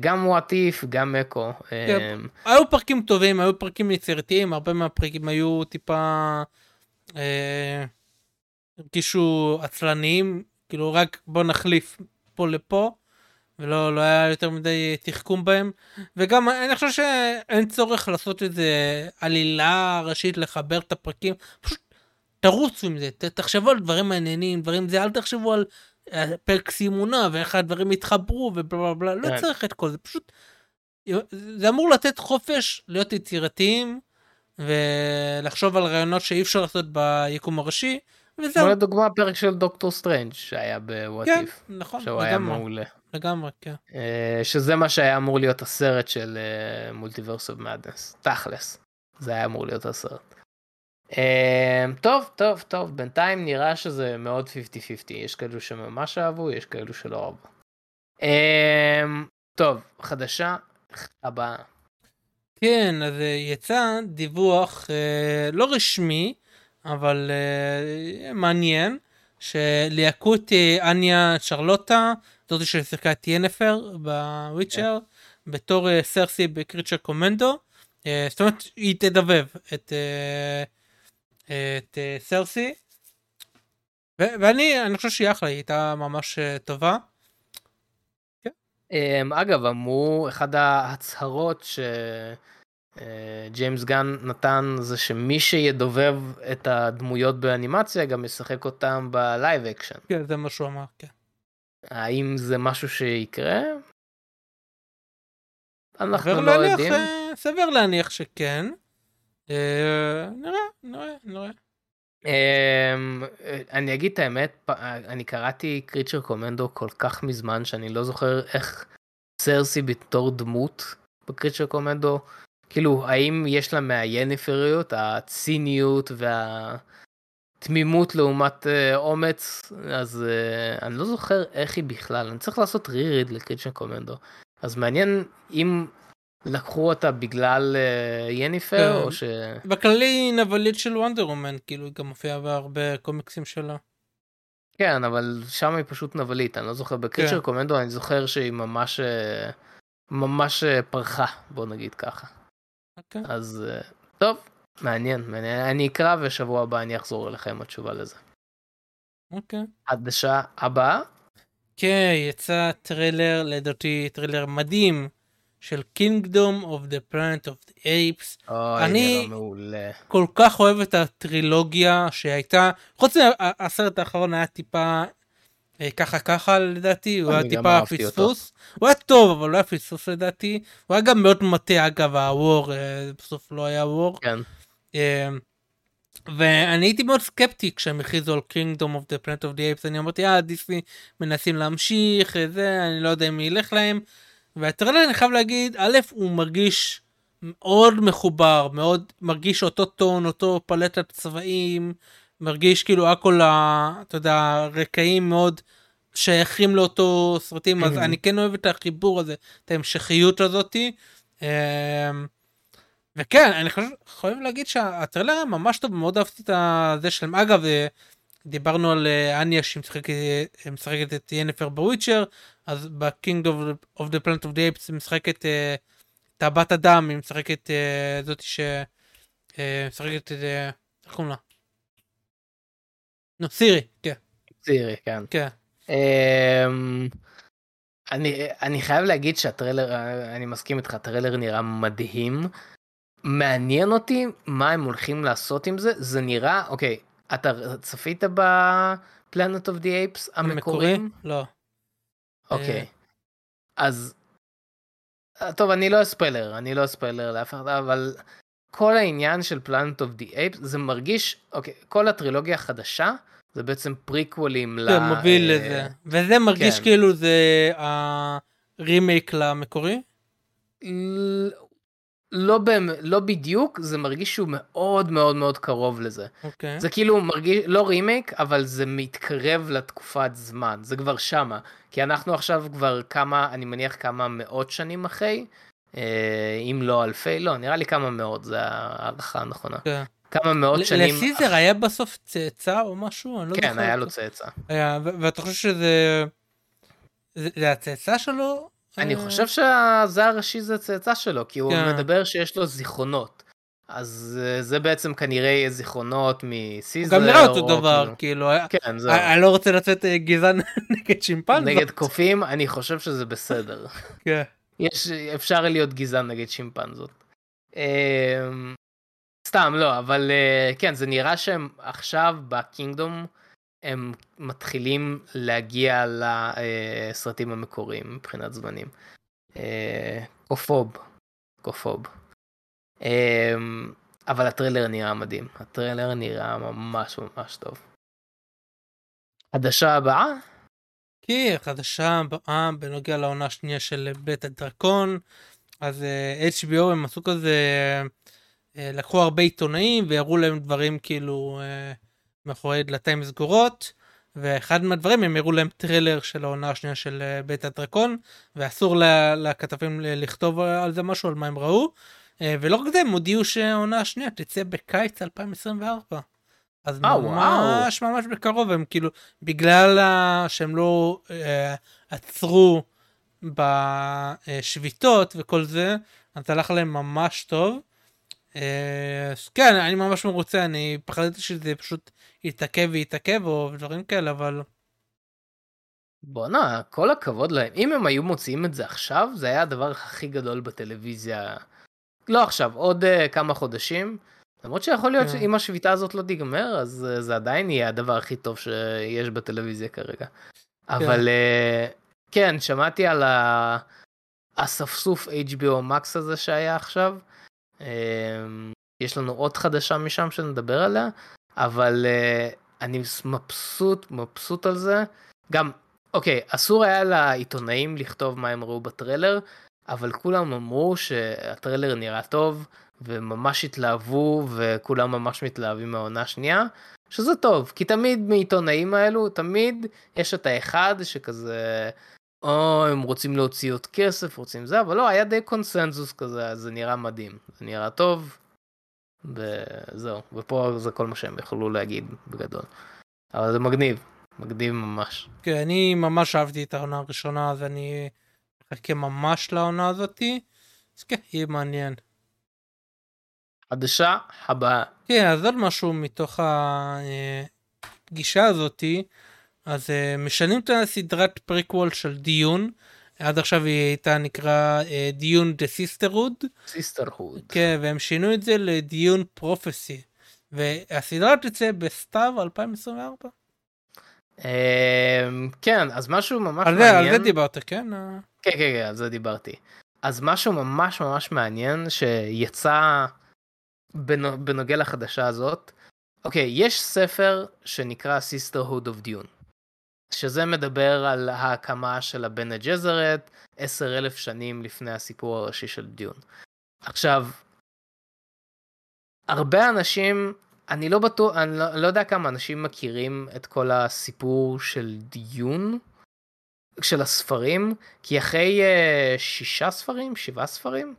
A: גם What If, גם אקו.
B: כן.
A: אמ,
B: היו פרקים טובים, היו פרקים יצירתיים, הרבה מהפרקים היו טיפה... אה, הרגישו עצלניים, כאילו רק בוא נחליף פה לפה, ולא לא היה יותר מדי תחכום בהם, וגם אני חושב שאין צורך לעשות איזה עלילה ראשית לחבר את הפרקים, פשוט תרוצו עם זה, ת, תחשבו על דברים מעניינים, דברים זה, אל תחשבו על אה, פרק סימונה ואיך הדברים התחברו ובלה בלה בלה, לא
A: כן.
B: צריך את כל זה, פשוט זה אמור לתת חופש להיות יצירתיים ולחשוב על רעיונות שאי אפשר לעשות ביקום הראשי וזהו.
A: כמו לדוגמה פרק של דוקטור סטרנג' שהיה ב
B: What
A: כן.
B: נכון,
A: שהוא היה מעולה.
B: לגמרי, כן.
A: אה, שזה מה שהיה אמור להיות הסרט של Multiverse of Madness. תכלס. זה היה אמור להיות הסרט. אה, טוב, טוב, טוב, בינתיים נראה שזה מאוד 50-50. יש כאלו שממש אהבו, יש כאלו שלא אהבו. אה, טוב, חדשה הבאה.
B: כן, אז יצא דיווח לא רשמי, אבל מעניין, שליהקו אה, אניה שרלוטה, זאת ששיחקה את ינפר בוויצ'ר, בתור אה, סרסי בקריצ'ר קומנדו. אה, זאת אומרת, היא תדבב את, אה, את אה, סרסי. ו- ואני אני חושב שהיא אחלה, היא הייתה ממש אה, טובה.
A: אמ, אגב, אמרו, אחד ההצהרות שג'יימס גן נתן זה שמי שידובב את הדמויות באנימציה גם ישחק אותם ב live action.
B: כן, זה מה שהוא אמר, כן.
A: האם זה משהו שיקרה? אנחנו לא
B: להניח,
A: יודעים.
B: אה, סביר להניח שכן. אה, נראה, נראה, נראה.
A: אמ, אני אגיד את האמת, פ- אני קראתי Creature Commando כל כך מזמן שאני לא זוכר איך סרסי בתור דמות בקריצ'ר קומנדו, כאילו האם יש לה מהיניפריות, הציניות והתמימות לעומת אה, אומץ, אז אה, אני לא זוכר איך היא בכלל, אני צריך לעשות ריריד לקריצ'ר קומנדו, אז מעניין אם לקחו אותה בגלל אה, יניפר
B: כן.
A: או ש...
B: בכללי היא נבלית של וונדר וומן, כאילו היא גם מופיעה בהרבה קומיקסים שלה.
A: כן, אבל שם היא פשוט נבלית, אני לא זוכר. ב Creature
B: כן.
A: Commando אני זוכר שהיא ממש ממש פרחה, בוא נגיד ככה.
B: אוקיי.
A: אז אה, טוב, מעניין, מעניין. אני אקרא ושבוע הבא אני אחזור אליכם עם התשובה לזה.
B: אוקיי.
A: חדשה הבאה?
B: כן, יצא טריילר, לדעתי טריילר מדהים, של Kingdom of the Planet of the Apes.
A: אוי,
B: אני-
A: נראה מעולה.
B: כל כך אוהב את הטרילוגיה שהייתה, חוץ מהסרט האחרון היה טיפה אה, ככה ככה לדעתי, הוא היה טיפה. פספוס. הוא היה טוב, אבל לא היה פספוס לדעתי. הוא היה גם מאוד מטה אגב הוור, אה, בסוף לא היה וור.
A: כן.
B: אה, ואני הייתי מאוד סקפטי כשהם הכריזו על Kingdom of the Planet of the Apes, אני אמרתי, אה, דיסני מנסים להמשיך, אה, זה, אני לא יודע אם ילך להם. והטריילר, אני חייב להגיד, א', הוא מרגיש מאוד מחובר, מאוד מרגיש אותו טון, אותו פלטת צבעים, מרגיש כאילו הכל, אתה יודע, הרקעים מאוד שייכים לאותו סרטים, אז
A: Mhm.
B: אני כן אוהב את החיבור הזה, את ההמשכיות הזאתי. וכן, אני חושב, חייב להגיד שהטריילר היה ממש טוב, מאוד אהבתי את זה שלהם. אגב, אה, דיברנו על אה, אניה שמשחקת משחקת את ינפר בוויצ'ר, אז of the Planet of the Apes היא משחקת אה, את הבת אדם, היא משחקת אה, זאתי ש... אה, משחקת את... אה, איך קוראים לה? נו, סירי, כן,
A: צעירי, כן.
B: כן.
A: אמ, אני, אני חייב להגיד שהטריילר, אני מסכים איתך, הטריילר נראה מדהים. מעניין אותי מה הם הולכים לעשות עם זה, זה נראה, אוקיי, אתה צפית ב, Planet of the Apes המקוריים?
B: לא.
A: אוקיי.
B: אה.
A: אז... אה, טוב, אני לא אספיילר, אני לא אספיילר לאף אחד, אבל כל העניין של Planet of the Apes, זה מרגיש, אוקיי, כל הטרילוגיה החדשה, זה בעצם פריקוולים ל...
B: זה מוביל
A: אה,
B: לזה. וזה מרגיש
A: כן.
B: כאילו זה הרימייק למקורי?
A: לא, באמת, לא בדיוק, זה מרגיש שהוא מאוד מאוד מאוד קרוב לזה.
B: אוקיי.
A: זה כאילו מרגיש, לא רימייק, אבל זה מתקרב לתקופת זמן, זה כבר שמה. כי אנחנו עכשיו כבר כמה, אני מניח כמה מאות שנים אחרי, אה, אם לא אלפי, לא, נראה לי כמה מאות, זה הערכה הנכונה.
B: כן.
A: כמה מאות שנים.
B: לסיזר היה בסוף צאצא או משהו? אני לא
A: כן. היה לו צאצא.
B: היה, ו- ואתה חושב שזה... זה זה הצאצא שלו?
A: אני
B: אה,
A: חושב שהזה הראשי זה צאצא שלו, כי הוא
B: כן.
A: מדבר שיש לו זיכרונות. אז אה, זה בעצם כנראה זיכרונות
B: הוא
A: מסיזר.
B: גם נראה אותו
A: או
B: דבר,
A: כאילו-
B: כאילו,
A: כן, זהו.
B: אני לא רוצה לצאת אה, גזען נגד שימפנזות.
A: נגד קופים, אני חושב שזה בסדר.
B: כן.
A: יש, אפשר להיות גזען נגד שימפנזות. אמ, סתם, לא, אבל כן, זה נראה שהם עכשיו בקינגדום, הם מתחילים להגיע לסרטים המקוריים מבחינת זמנים. אה, קופוב, קופוב. אמ, אבל הטריילר נראה מדהים, הטריילר נראה ממש ממש טוב. עדשה הבאה?
B: כי החדשה הבאה בנוגע לעונה השנייה של בית הדרקון, אז אה, HBO הם עשו כזה, אה, לקחו הרבה עיתונאים והראו להם דברים כאילו אה, מאחורי דלתיים סגורות, ואחד מהדברים הם הראו להם טריילר של העונה השנייה של אה, בית הדרקון, ואסור לכתבים לכתוב על זה משהו, על מה הם ראו, אה, ולא רק זה, הם הודיעו שהעונה השנייה תצא בקיץ 2024. אז
A: אה, וואו.
B: ממש ממש בקרוב הם כאילו בגלל שהם לא אה, עצרו בשביתות וכל זה אז הלך להם ממש טוב. אה, כן אני ממש מרוצה אני פחדתי שזה פשוט יתעכב ויתעכב או דברים כאלה אבל
A: בואנה, כל הכבוד להם. אם הם היו מוציאים את זה עכשיו, זה היה הדבר הכי גדול בטלוויזיה. לא עכשיו, עוד uh, כמה חודשים. למרות שיכול להיות
B: כן.
A: שאם השביתה הזאת לא תיגמר, אז uh, זה עדיין יהיה הדבר הכי טוב שיש בטלוויזיה כרגע. אבל uh, כן, שמעתי על ה... אספסוף HBO Max הזה שהיה עכשיו. Um, יש לנו עוד חדשה משם שנדבר עליה, אבל uh, אני מבסוט, מבסוט על זה. גם אוקיי, אסור היה לעיתונאים לכתוב מה הם ראו בטריילר, אבל כולם אמרו שהטריילר נראה טוב, וממש התלהבו, וכולם ממש מתלהבים מהעונה השנייה, שזה טוב, כי תמיד מעיתונאים האלו, תמיד יש את האחד שכזה, או הם רוצים להוציא עוד כסף, רוצים זה, אבל לא, היה די קונסנזוס כזה, אז זה נראה מדהים, זה נראה טוב, וזהו, ופה זה כל מה שהם יכלו להגיד בגדול. אבל זה מגניב, מגניב ממש.
B: כן, אני ממש אהבתי את העונה הראשונה אז אני מחכה ממש לעונה הזאתי. אז כן יהיה מעניין.
A: חדשה הבאה.
B: כן, אז עוד משהו מתוך הגישה הזאתי, אז אה, משנים את הסדרת פריקוול של Dune, עד עכשיו היא הייתה נקרא אה, Dune The Sisterhood,
A: Sisterhood.
B: כן, והם שינו את זה ל Dune Prophecy, והסדרה תצא בסתיו 2024.
A: אמ, כן, אז משהו ממש
B: על זה, על
A: מעניין.
B: זה דיברת, כן? אה,
A: כן, כן, כן, על זה דיברתי. אז משהו ממש ממש מעניין שיצא בנו- בנוגע לחדשה הזאת. אוקיי, יש ספר שנקרא Sisterhood of Dune, שזה מדבר על ההקמה של הבן הג'זרת עשר אלף שנים לפני הסיפור הראשי של דיון. עכשיו, הרבה אנשים, אני לא בטוח, אני לא, לא יודע כמה אנשים מכירים את כל הסיפור של דיון, של הספרים, כי אחרי uh, שישה ספרים, שבעה ספרים,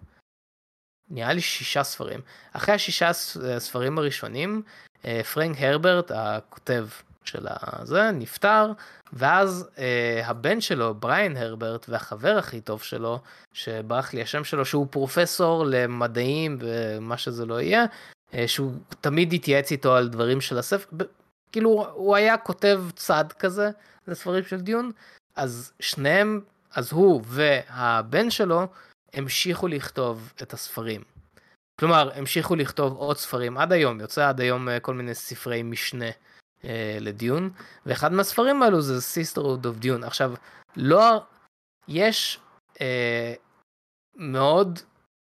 A: נראה לי שישה ספרים, אחרי השישה הס- הספרים הראשונים, uh, פרנק הרברט, הכותב של הזה, נפטר, ואז uh, הבן שלו, בריין הרברט, והחבר הכי טוב שלו, שברח לי השם שלו, שהוא פרופסור למדעים ומה שזה לא יהיה, uh, שהוא תמיד התייעץ איתו על דברים של הספר, ב- כאילו הוא היה כותב צד כזה לספרים של דיון, אז שניהם, אז הוא והבן שלו המשיכו לכתוב את הספרים. כלומר, המשיכו לכתוב עוד ספרים עד היום, יוצא עד היום אה, כל מיני ספרי משנה אה, לדיון, ואחד מהספרים האלו זה Sisterhood of Dune. עכשיו, לא, יש אה, מאוד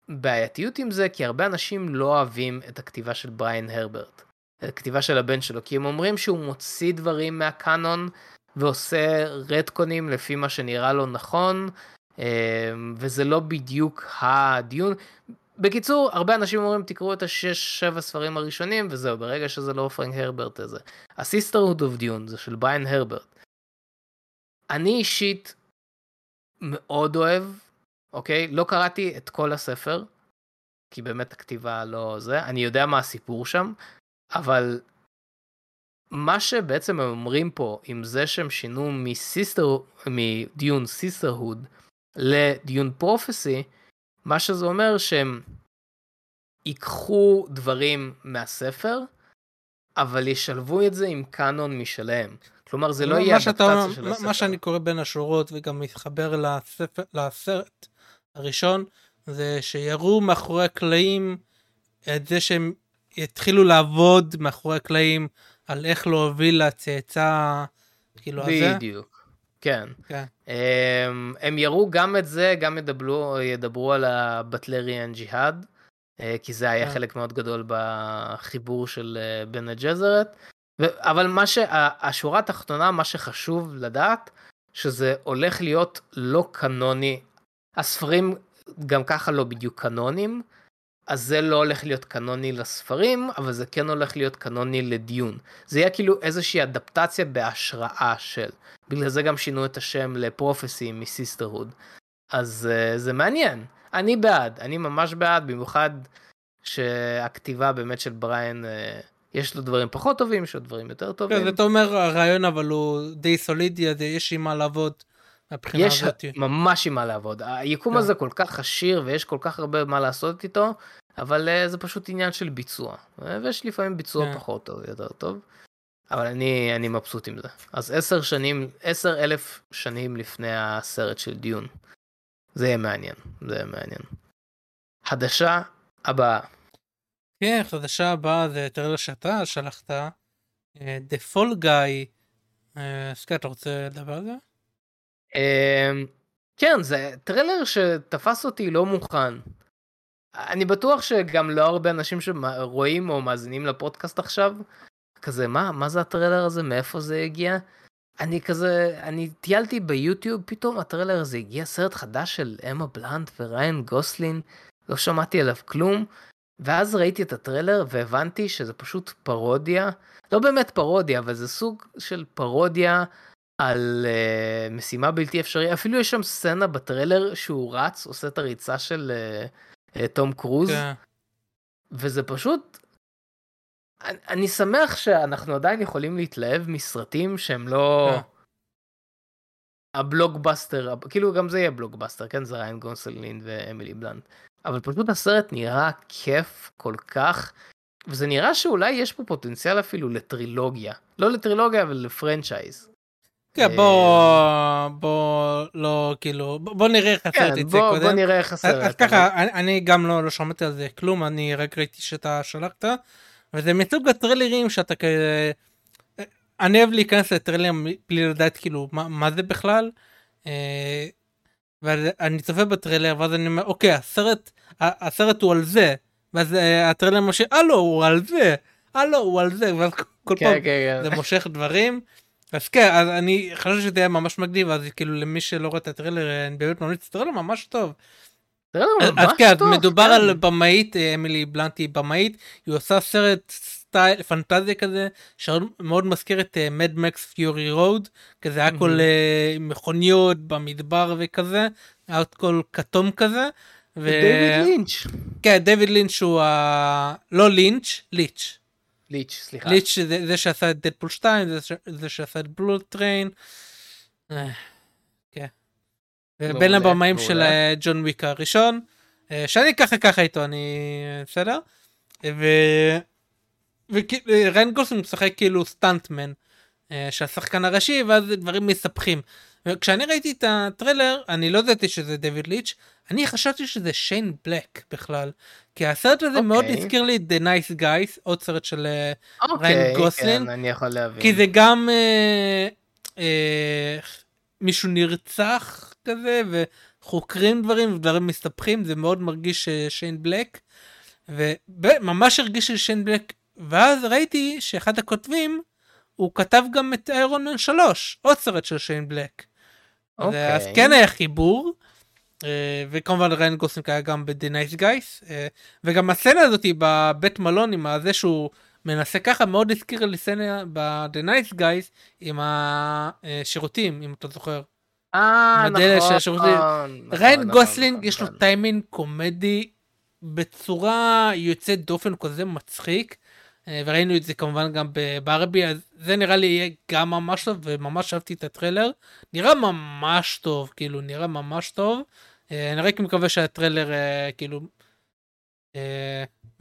A: בעייתיות עם זה, כי הרבה אנשים לא אוהבים את הכתיבה של בריין הרברט. הכתיבה של הבן שלו, כי הם אומרים שהוא מוציא דברים מהקאנון ועושה רטקונים לפי מה שנראה לו נכון, אה, וזה לא בדיוק ה Dune. בקיצור, הרבה אנשים אומרים תקראו את השש שבע ספרים הראשונים וזהו, ברגע שזה לא פרנק הרברט הזה. ה Sisterhood of Dune זה של בריין הרברט. אני אישית מאוד אוהב, אוקיי? לא קראתי את כל הספר, כי באמת הכתיבה לא זה, אני יודע מה הסיפור שם, אבל מה שבעצם הם אומרים פה עם זה שהם שינו מ Sister, מ Dune Sisterhood ל Dune Prophecy, מה שזה אומר שהם ייקחו דברים מהספר, אבל ישלבו את זה עם קאנון משלהם. כלומר זה לא יהיה אדפטציה של הספר.
B: מה שאני קורא בין השורות וגם מתחבר לספר, לסרט הראשון, זה שיראו מאחורי הקלעים את זה שהם יתחילו לעבוד מאחורי הקלעים על איך להוביל לצאצא, כאילו הזה.
A: בדיוק. כן.
B: כן.
A: הם, הם יראו גם את זה, גם ידברו, ידברו על הבטלריאן ג'יהאד, אה, כי זה היה
B: כן.
A: חלק מאוד גדול בחיבור של אה, בן הג'זרת. אבל מה שהשורה התחתונה, מה שחשוב לדעת, שזה הולך להיות לא קנוני. הספרים גם ככה לא בדיוק קנונים, אז זה לא הולך להיות קנוני לספרים, אבל זה כן הולך להיות קנוני לדיון. זה יהיה כאילו איזושהי אדפטציה בהשראה של. בגלל זה גם שינו את השם לפרופסי מסיסטרהוד. אז uh, זה מעניין. אני בעד, אני ממש בעד, במיוחד שהכתיבה באמת של בריין, uh, יש לו דברים פחות טובים, יש לו דברים יותר טובים.
B: כן, אתה אומר הרעיון אבל הוא די סולידי, אז יש עם מה לעבוד מהבחינה
A: יש
B: הזאת.
A: ממש עם מה לעבוד. היקום
B: כן.
A: הזה כל כך עשיר ויש כל כך הרבה מה לעשות איתו, אבל uh, זה פשוט עניין של ביצוע. אה, ויש לפעמים ביצוע
B: כן.
A: פחות טוב, יותר טוב. אבל אני, אני מבסוט עם זה. אז עשר שנים, עשר אלף שנים לפני הסרט של Dune. זה יהיה מעניין, זה יהיה מעניין. חדשה הבאה.
B: כן, חדשה הבאה זה טריילר שאתה שלחת, אה, The Fall Guy. סקאט, אתה רוצה לדבר על זה?
A: אמ, כן, זה טריילר שתפס אותי לא מוכן. אני בטוח שגם לא הרבה אנשים שרואים או מאזינים לפודקאסט עכשיו, כזה מה, מה זה הטריילר הזה, מאיפה זה הגיע? אני כזה, אני טיילתי ביוטיוב, פתאום הטריילר הזה הגיע סרט חדש של אמה בלנט וריין גוסלינג, לא שמעתי עליו כלום, ואז ראיתי את הטריילר והבנתי שזה פשוט פרודיה, לא באמת פרודיה, אבל זה סוג של פרודיה על אה, משימה בלתי אפשרית, אפילו יש שם סצנה בטריילר שהוא רץ, עושה את הריצה של אה, אה, תום קרוז,
B: כן.
A: וזה פשוט... אני, אני שמח שאנחנו עדיין יכולים להתלהב מסרטים שהם לא...
B: כן.
A: הבלוקבאסטר, כאילו גם זה יהיה בלוקבאסטר, כן? זה ריין גוסלינג ואמילי בלנט. אבל פשוט הסרט נראה כיף כל כך, וזה נראה שאולי יש פה פוטנציאל אפילו לטרילוגיה. לא לטרילוגיה, אבל ל franchise.
B: כן, בוא, בוא, לא, כאילו, בוא נראה איך הסרט
A: כן,
B: יצא קודם.
A: בוא נראה איך הסרט.
B: אז ככה, אני, גם לא, לא שמעתי על זה כלום, אני רק ראיתי שאתה שלחת, וזה מסוג הטריילרים שאתה כזה... אני אוהב להיכנס לטריילרים בלי לדעת כאילו מה, זה בכלל. אה, ואני צופה בטריילר ואז אני אומר אוקיי הסרט הסרט הוא על זה ואז אה, הטריילר מושך אה לא הוא על זה אה לא הוא על זה ואז כל
A: כן,
B: פעם
A: כן, כן.
B: זה מושך דברים. אז כן אז אני חושב שזה יהיה ממש מגניב אז כאילו למי שלא רואה את הטריילר אני באמת ממליץ טריילר ממש טוב.
A: טריילר
B: אז
A: ממש
B: אז כן, אז מדובר
A: כן.
B: על במאית, אמילי בלנט היא במאית, היא עושה סרט סטייל פנטזיה כזה, שמאוד מזכיר את Mad Max Fury Road, כזה הכל
A: מהמם.
B: אה, מכוניות במדבר וכזה, הכל כתום כזה. ו...
A: דיוויד לינץ'.
B: כן, דיוויד לינץ' הוא ה... לא לינץ', ליץ'.
A: ליץ', סליחה.
B: ליץ' זה, זה שעשה את Deadpool 2, זה, ש... זה שעשה את Bullet Train. אה, כן. ובין
A: מעולה,
B: הבמאים של
A: מעולה.
B: אה, ג'ון וויק הראשון, אה, שאני ככה ככה איתו, אני בסדר. ו... וריין גוסלינג משחק כאילו stuntman אה, של השחקן הראשי, ואז דברים מסתבכים. וכשאני ראיתי את הטריילר, אני לא ידעתי שזה דויד ליץ', אני חשבתי שזה שיין בלק בכלל. כי הסרט הזה מאוד
A: אוקיי.
B: הזכיר לי The Nice Guys, עוד סרט של אה,
A: אוקיי,
B: ריין גוסלינג.
A: כן, יכול להבין.
B: כי זה גם אה, אה, מישהו נרצח כזה וחוקרים דברים ודברים מסתבכים זה מאוד מרגיש אה, שיין בלק. וממש הרגיש לי שיין בלק ואז ראיתי שאחד הכותבים הוא כתב גם את Iron Man 3 עוד סרט של שיין בלק.
A: אוקיי.
B: אז כן היה חיבור. אה, וכמובן ריין גוסלינג היה גם ב-The Nice Guys אה, וגם הסצנה הזאתי בבית מלון עם הזה שהוא מנסה ככה מאוד הזכיר לי סצנה ב-The Nice Guys עם השירותים אם אתה זוכר.
A: אה, נכון.
B: השירותים.
A: נכון,
B: ריין
A: נכון,
B: גוסלינג
A: נכון,
B: יש לו
A: נכון.
B: טיימינג קומדי בצורה יוצאת דופן כזה מצחיק. אה, וראינו את זה כמובן גם בברבי אז זה נראה לי יהיה גם ממש טוב וממש אהבתי את הטריילר נראה ממש טוב כאילו נראה ממש טוב. אה, אני רק מקווה שהטריילר אה, כאילו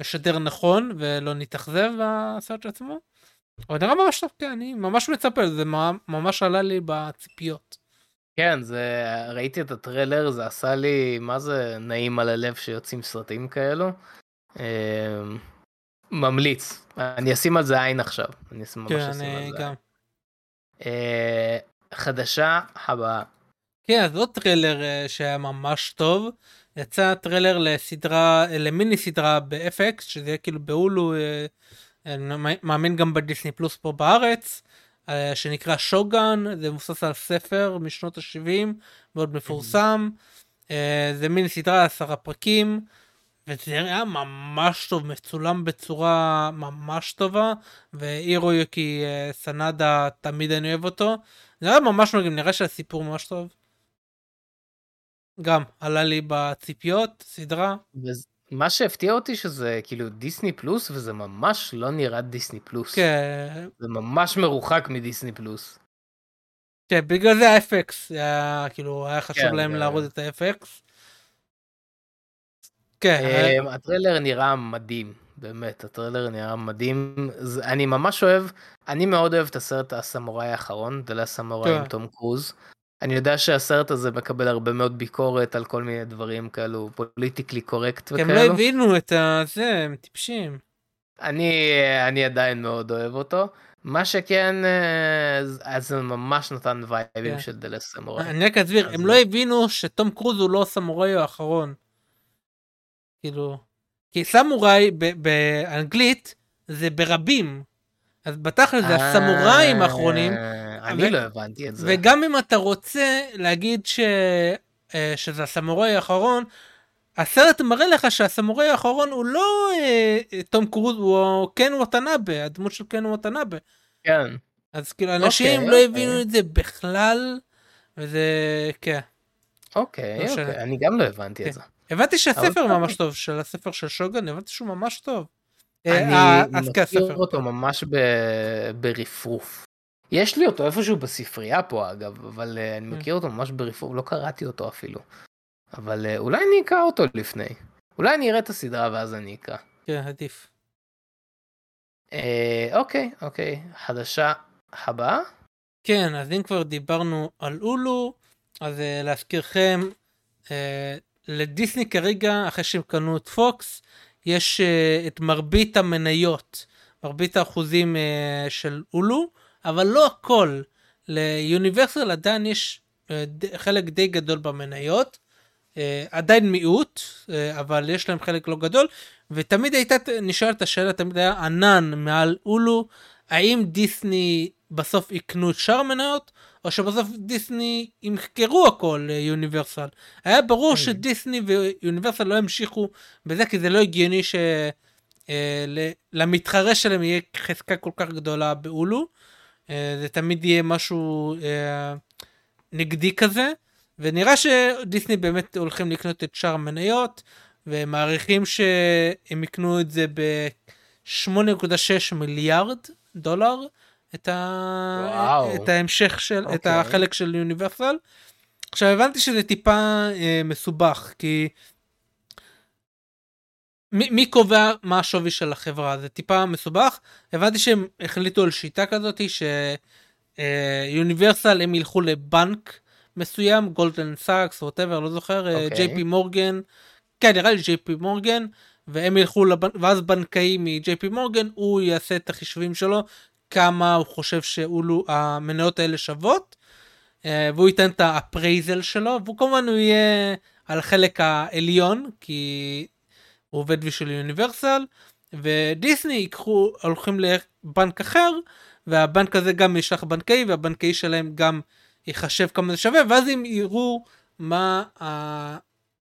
B: משדר נכון ולא נתאכזב בסרט עצמו. אבל נראה ממש טוב כן אני ממש מצפה זה ממש עלה לי בציפיות.
A: כן, זה, ראיתי את הטריילר, זה עשה לי, מה זה נעים על הלב שיוצאים סרטים כאלו. ממליץ, אני אשים על זה עין עכשיו, אני אשים ממש
B: כן
A: אשים
B: אני
A: על זה.
B: גם.
A: אה, חדשה הבאה.
B: כן, אז עוד טריילר אה, שהיה ממש טוב. יצא טריילר לסדרה, למיני סדרה ב-FX, שזה יהיה כאילו בהולו, אה, אני מאמין גם בדיסני פלוס פה בארץ, שנקרא שוגן, זה מבוסס על ספר משנות ה-70, מאוד מפורסם. אה, זה מיני סדרה, עשרה פרקים, וזה היה ממש טוב, מצולם בצורה ממש טובה, ואירו יוקי אה, סנדה, תמיד אני אוהב אותו. זה היה ממש מגניב, נראה שהסיפור ממש טוב. גם עלה לי בציפיות, סדרה.
A: מה שהפתיע אותי שזה כאילו דיסני פלוס וזה ממש לא נראה דיסני פלוס.
B: כן,
A: זה ממש מרוחק מדיסני פלוס.
B: כן, בגלל זה ה-FX, היה כאילו, היה חשוב
A: כן,
B: להם
A: זה-
B: להראות את ה-FX. כן,
A: אה, הטריילר נראה מדהים, באמת, הטריילר נראה מדהים. אני ממש אוהב, אני מאוד אוהב את הסרט הסמוראי האחרון, The Last Samurai עם
B: כן.
A: תום קרוז. אני יודע שהסרט הזה מקבל הרבה מאוד ביקורת על כל מיני דברים כאלו, politically correct
B: כי הם לא
A: וכאלו.
B: הבינו את זה, הם טיפשים.
A: אני, אני עדיין מאוד אוהב אותו. מה שכן, אה, אז- זה ממש נתן וייבים
B: כן.
A: של The Last Samurai.
B: אני רק אסביר, הם לא הבינו שתום קרוז הוא לא הסמוראי האחרון. כאילו, כי סמוראי ב- באנגלית זה ברבים. אז בתכל'ס זה הסמוראים האחרונים,
A: אה, אני
B: ו-
A: לא הבנתי את זה.
B: וגם אם אתה רוצה להגיד ש... אה, שזה הסמוראי האחרון, הסרט מראה לך שהסמוראי האחרון הוא לא אה, אה, תום קרוז, הוא קן וואטנאבה, הדמות של קן וואטנאבה.
A: כן.
B: אז כאילו אנשים
A: אוקיי,
B: לא
A: אוקיי.
B: הבינו את זה בכלל, וזה, כן.
A: אוקיי,
B: לא.
A: אוקיי, אני גם לא הבנתי
B: כן.
A: את זה.
B: הבנתי שהספר ממש טוב, של הספר של שוגן, הבנתי שהוא ממש טוב. אה,
A: אני
B: אה, כן,
A: מכיר
B: הספר.
A: אותו ממש ברפרוף. יש לי אותו איפשהו בספרייה פה אגב, אבל אה, אני
B: כן.
A: מכיר אותו ממש ברפרוף, לא קראתי אותו אפילו. אבל אולי אני אקרא אותו לפני. אולי אני אראה את הסדרה ואז אני אקרא.
B: כן, עדיף.
A: אוקיי, אוקיי. חדשה הבאה?
B: כן, אז אם כבר דיברנו על אולו, אז להזכירכם, לדיסני כרגע, אחרי שהם קנו את פוקס, יש uh, את מרבית המניות, מרבית האחוזים uh, של אולו, אבל לא הכל. ליוניברסל עדיין יש uh, חלק די גדול במניות, uh, עדיין מיעוט, uh, אבל יש להם חלק לא גדול, ותמיד הייתה נשאלת השאלה, תמיד היה ענן מעל אולו, האם דיסני בסוף יקנו את שאר המניות, או שבסוף דיסני ימכרו הכל ליוניברסל. היה ברור שדיסני ויוניברסל לא ימשיכו בזה, כי זה לא הגיוני שלמתחרה שלהם יהיה חזקה כל כך גדולה באולו. אה, זה תמיד יהיה משהו אה, נגדי כזה, ונראה שדיסני באמת הולכים לקנות את שאר המניות, ומעריכים שהם יקנו את זה ב-8.6 מיליארד דולר. את, ה... את ההמשך של, את
A: אוקיי.
B: החלק של יוניברסל. עכשיו הבנתי שזה טיפה אה, מסובך, כי מי, מי קובע מה השווי של החברה? זה טיפה מסובך. הבנתי שהם החליטו על שיטה כזאת שיוניברסל הם ילכו לבנק מסוים, גולדמן סאקס, whatever, לא זוכר. ג'יי פי מורגן, כן, נראה לי ג'יי פי מורגן, והם ילכו, לבנ... ואז בנקאי מג'יי פי מורגן, הוא יעשה את החישובים שלו, כמה הוא חושב שהמניות האלה שוות, אה, והוא ייתן את ה appraisal שלו, והוא כמובן הוא יהיה על החלק העליון, כי הוא עובד בשביל יוניברסל, ודיסני ייקחו, הולכים לבנק אחר, והבנק הזה גם ישלח בנקאי, והבנקאי שלהם גם יחשב כמה זה שווה, ואז הם יראו מה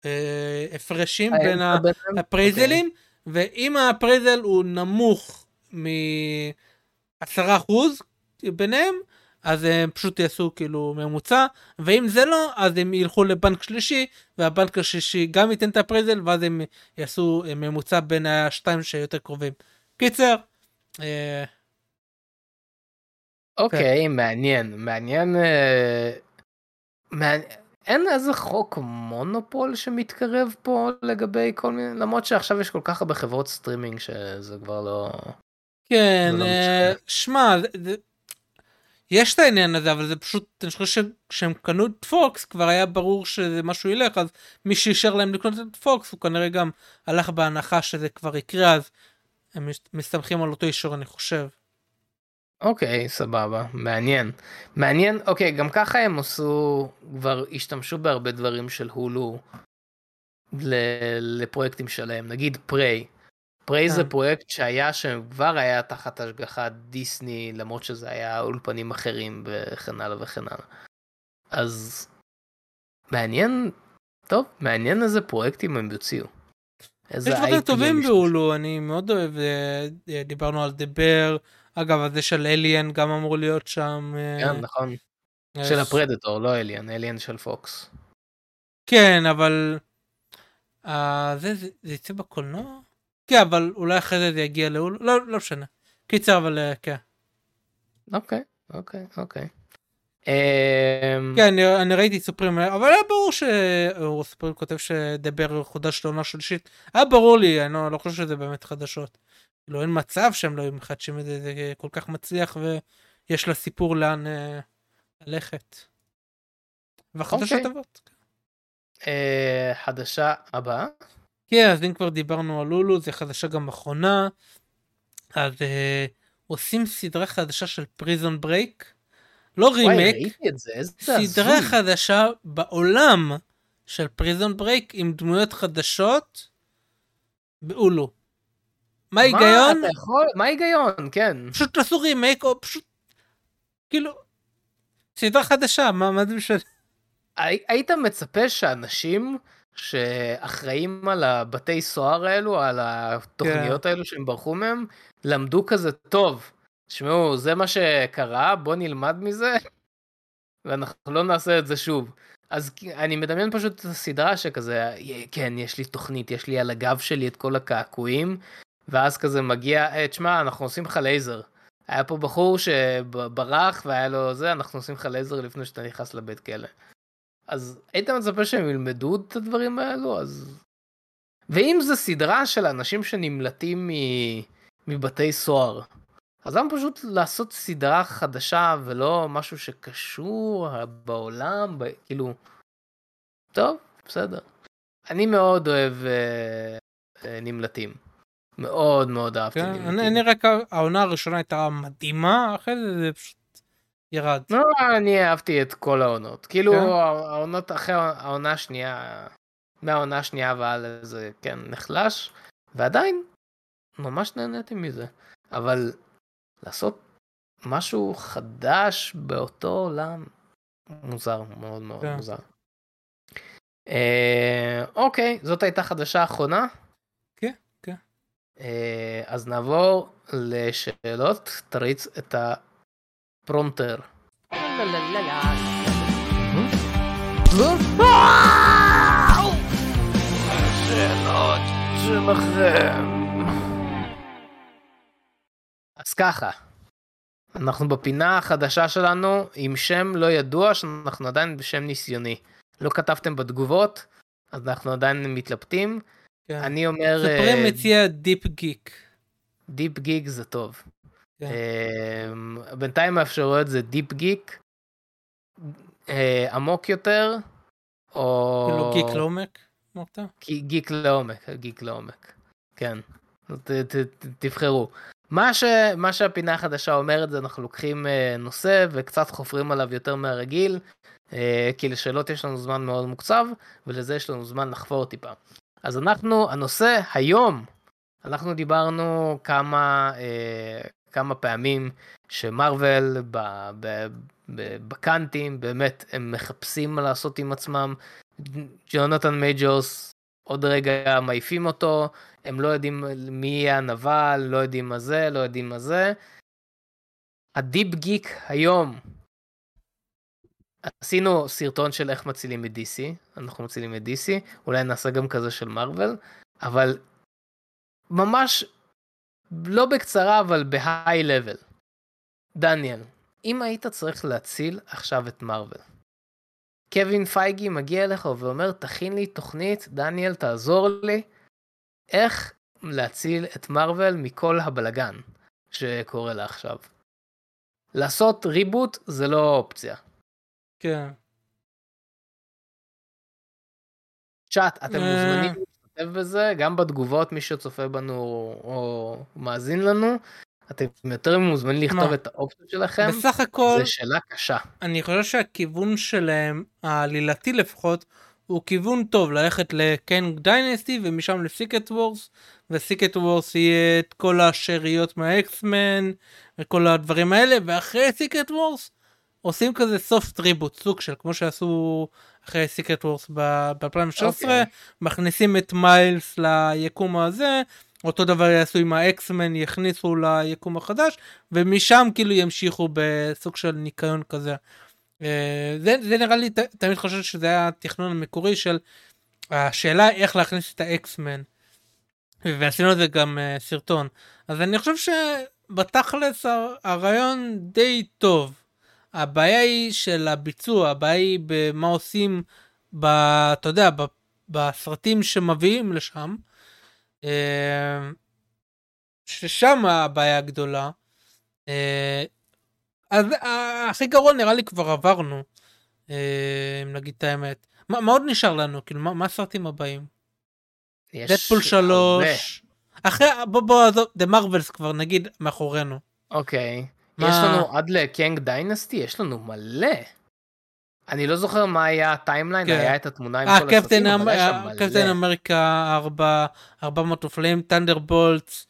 B: ההפרשים בין
A: האמצע ביניהם?
B: ה appraisalים, ואם ה appraisal הוא נמוך מ-10% ביניהם, אז הם פשוט יעשו כאילו ממוצע, ואם זה לא, אז הם ילכו לבנק שלישי, והבנק השלישי גם ייתן את ה appraisal, ואז הם יעשו אה, ממוצע בין השתיים שיותר קרובים. קיצר, אה,
A: אוקיי, מעניין, מעניין. אה, מעניין. אין איזה חוק מונופול שמתקרב פה לגבי כל מיני, למרות שעכשיו יש כל כך הרבה חברות סטרימינג שזה כבר לא...
B: כן,
A: לא
B: אה. שמע, יש את העניין הזה, אבל זה פשוט, אני חושב שכשהם קנו את פוקס, כבר היה ברור שזה משהו ילך, אז מי שאישר להם לקנות את פוקס, הוא כנראה גם הלך בהנחה שזה כבר יקרה, אז הם מס- מסתמכים על אותו אישור, אני חושב.
A: אוקיי, סבבה, מעניין. מעניין, אוקיי, גם ככה הם עשו, כבר השתמשו בהרבה דברים של הולו לפרויקטים שלהם, נגיד פריי. פריי זה
B: כן.
A: פרויקט שהיה שכבר היה תחת השגחת דיסני, למרות שזה היה אולפנים אחרים וכן הלאה וכן הלאה. אז מעניין, טוב, מעניין איזה פרויקטים הם יוציאו.
B: יש דברים טובים. בהולו, אני מאוד אוהב, אה, אה, דיברנו על דבר, אגב, הזה של אליאן גם אמור להיות שם. אה,
A: כן, נכון. של הפרדטור, לא אליאן, אליאן של פוקס.
B: כן, אבל... זה יצא בקולנוע? כן, אבל אולי אחרי זה זה יגיע להולו, לא, לא משנה. קיצר, אבל אה, כן.
A: אוקיי, אוקיי, אוקיי. אמ,
B: כן, אני, אני ראיתי סופרים, אבל היה ברור שסופרים כותב שדבר חודש לעונה שלישית. היה ברור לי, אני לא, לא חושב שזה באמת חדשות. כאילו אין מצב שהם לא מחדשים את זה, זה כל כך מצליח ויש לה סיפור לאן אה, ללכת. והחדשות
A: אוקיי.
B: טובות.
A: אה, חדשה הבאה.
B: כן, אז אם כבר דיברנו על לולו, זה חדשה גם אחרונה. אז אה, עושים סדרה חדשה של פריזון ברייק. לא
A: איזה
B: סדרה
A: הזוי.
B: חדשה בעולם של פריזון ברייק עם דמויות חדשות באותו. מה ההיגיון?
A: אתה יכול? מה ההיגיון? כן.
B: פשוט תעשו רימייק או פשוט כאילו סדרה חדשה מה מה זה משנה?
A: הי- היית מצפה שאנשים שאחראים על הבתי סוהר האלו, על התוכניות
B: כן.
A: האלו שהם ברחו מהם, למדו כזה טוב. תשמעו, זה מה שקרה, בוא נלמד מזה, ואנחנו לא נעשה את זה שוב. אז אני מדמיין פשוט את הסדרה שכזה, "יה- כן, יש לי תוכנית, יש לי על הגב שלי את כל הקעקועים, ואז כזה מגיע, "אה, תשמע, אנחנו עושים לך לייזר. היה פה בחור שברח והיה לו זה, אנחנו עושים לך לייזר לפני שאתה נכנס לבית כלא. אז היית מצפה שהם ילמדו את הדברים האלו? אז... ואם זו סדרה של אנשים שנמלטים מ... מבתי סוהר, אז למה פשוט לעשות סדרה חדשה ולא משהו שקשור בעולם, ב... כאילו... טוב, בסדר. אני מאוד אוהב אה, אה, נמלטים. מאוד מאוד אהבתי
B: כן,
A: נמלטים.
B: אני, אני רק העונה הראשונה הייתה מדהימה אחרי זה זה פשוט ירד.
A: לא, אני אהבתי את כל העונות. כאילו,
B: כן?
A: העונות אחרי העונה השנייה, מהעונה השנייה והלאה זה כן נחלש, ועדיין, ממש נהניתי מזה. אבל לעשות משהו חדש באותו עולם, מוזר, מאוד מאוד
B: כן.
A: מוזר. אה, אוקיי, זאת הייתה חדשה אחרונה.
B: כן, כן.
A: אה, אז נעבור לשאלות, תריץ את השאלות שלכם. אז ככה, אנחנו בפינה החדשה שלנו עם שם לא ידוע שאנחנו עדיין בשם ניסיוני. לא כתבתם בתגובות, אז אנחנו עדיין מתלבטים.
B: כן.
A: אני אומר
B: סופרים
A: אה,
B: מציע deep geek.
A: deep geek זה טוב.
B: כן.
A: אמ, בינתיים האפשרויות זה deep geek, אה, עמוק יותר, או...
B: כאילו גיק לעומק, אמרת?
A: גיק לעומק, גיק לעומק. כן. ת, ת, ת, תבחרו. מה, ש, מה שהפינה החדשה אומרת זה אנחנו לוקחים אה, נושא וקצת חופרים עליו יותר מהרגיל, אה, כי לשאלות יש לנו זמן מאוד מוקצב, ולזה יש לנו זמן לחפור טיפה. אז אנחנו, הנושא היום, אנחנו דיברנו כמה, כמה פעמים ב, בקאנטים, באמת, הם מחפשים מה לעשות עם עצמם. ג'ונתן מייג'ורס עוד רגע מעיפים אותו, הם לא יודעים מי יהיה הנבל, לא יודעים מה זה, לא יודעים מה זה. ה deep geek היום, עשינו סרטון של איך מצילים את DC, אנחנו מצילים את DC, אולי נעשה גם כזה של מארוול, אבל ממש לא בקצרה, אבל בהיי לבל. דניאל, אם היית צריך להציל עכשיו את מארוול, קווין פייגי מגיע אליך ואומר, תכין לי תוכנית, דניאל, תעזור לי, איך להציל את מארוול מכל הבלגן שקורה לה עכשיו. לעשות ריבוט זה לא אופציה.
B: כן.
A: צ'אט, אתם
B: אה.
A: מוזמנים להשתתף בזה, גם בתגובות, מי שצופה בנו או מאזין לנו, אתם יותר מוזמנים לכתוב
B: מה?
A: את האופציות שלכם,
B: בסך הכל,
A: זו שאלה קשה.
B: אני חושב שהכיוון שלהם, העלילתי לפחות, הוא כיוון טוב ללכת ל Kang Dynasty ומשם ל Secret Wars ו Secret Wars יהיה את כל השאריות מהאקסמן וכל הדברים האלה ואחרי Secret Wars עושים כזה soft reboot סוג של כמו שעשו אחרי סיקט וורס ב-2016
A: אוקיי.
B: מכניסים את מיילס ליקום הזה אותו דבר יעשו עם האקסמן יכניסו ליקום החדש ומשם כאילו ימשיכו בסוג של ניקיון כזה. אה, זה, זה נראה לי תמיד חושב שזה היה התכנון המקורי של השאלה איך להכניס את האקסמן. ועשינו את זה גם uh, סרטון אז אני חושב שבתכלס הרעיון די טוב. הבעיה היא של הביצוע הבעיה היא במה עושים ב... אתה יודע ב, בסרטים שמביאים לשם. אה, ששם הבעיה הגדולה. אה, אז אה, הכי גרוע נראה לי כבר עברנו, אם נגיד את האמת. מה, מה עוד נשאר לנו? כאילו, מה, מה הסרטים הבאים?
A: יש
B: דדפול
A: הרבה.
B: 3. אחרי, בוא בוא עזוב, דה מרווילס כבר נגיד מאחורינו.
A: אוקיי.
B: מה-
A: יש לנו עד ל Kang Dynasty, יש לנו מלא. אני לא זוכר מה היה ה timeline,
B: כן.
A: היה את התמונה עם
B: אה,
A: כל
B: קפטן
A: הסרטים, אבל היה שם
B: אמ- קפטן
A: מלא.
B: אמריקה 4, 4, ארבעת המופלאים, Thunderbolts.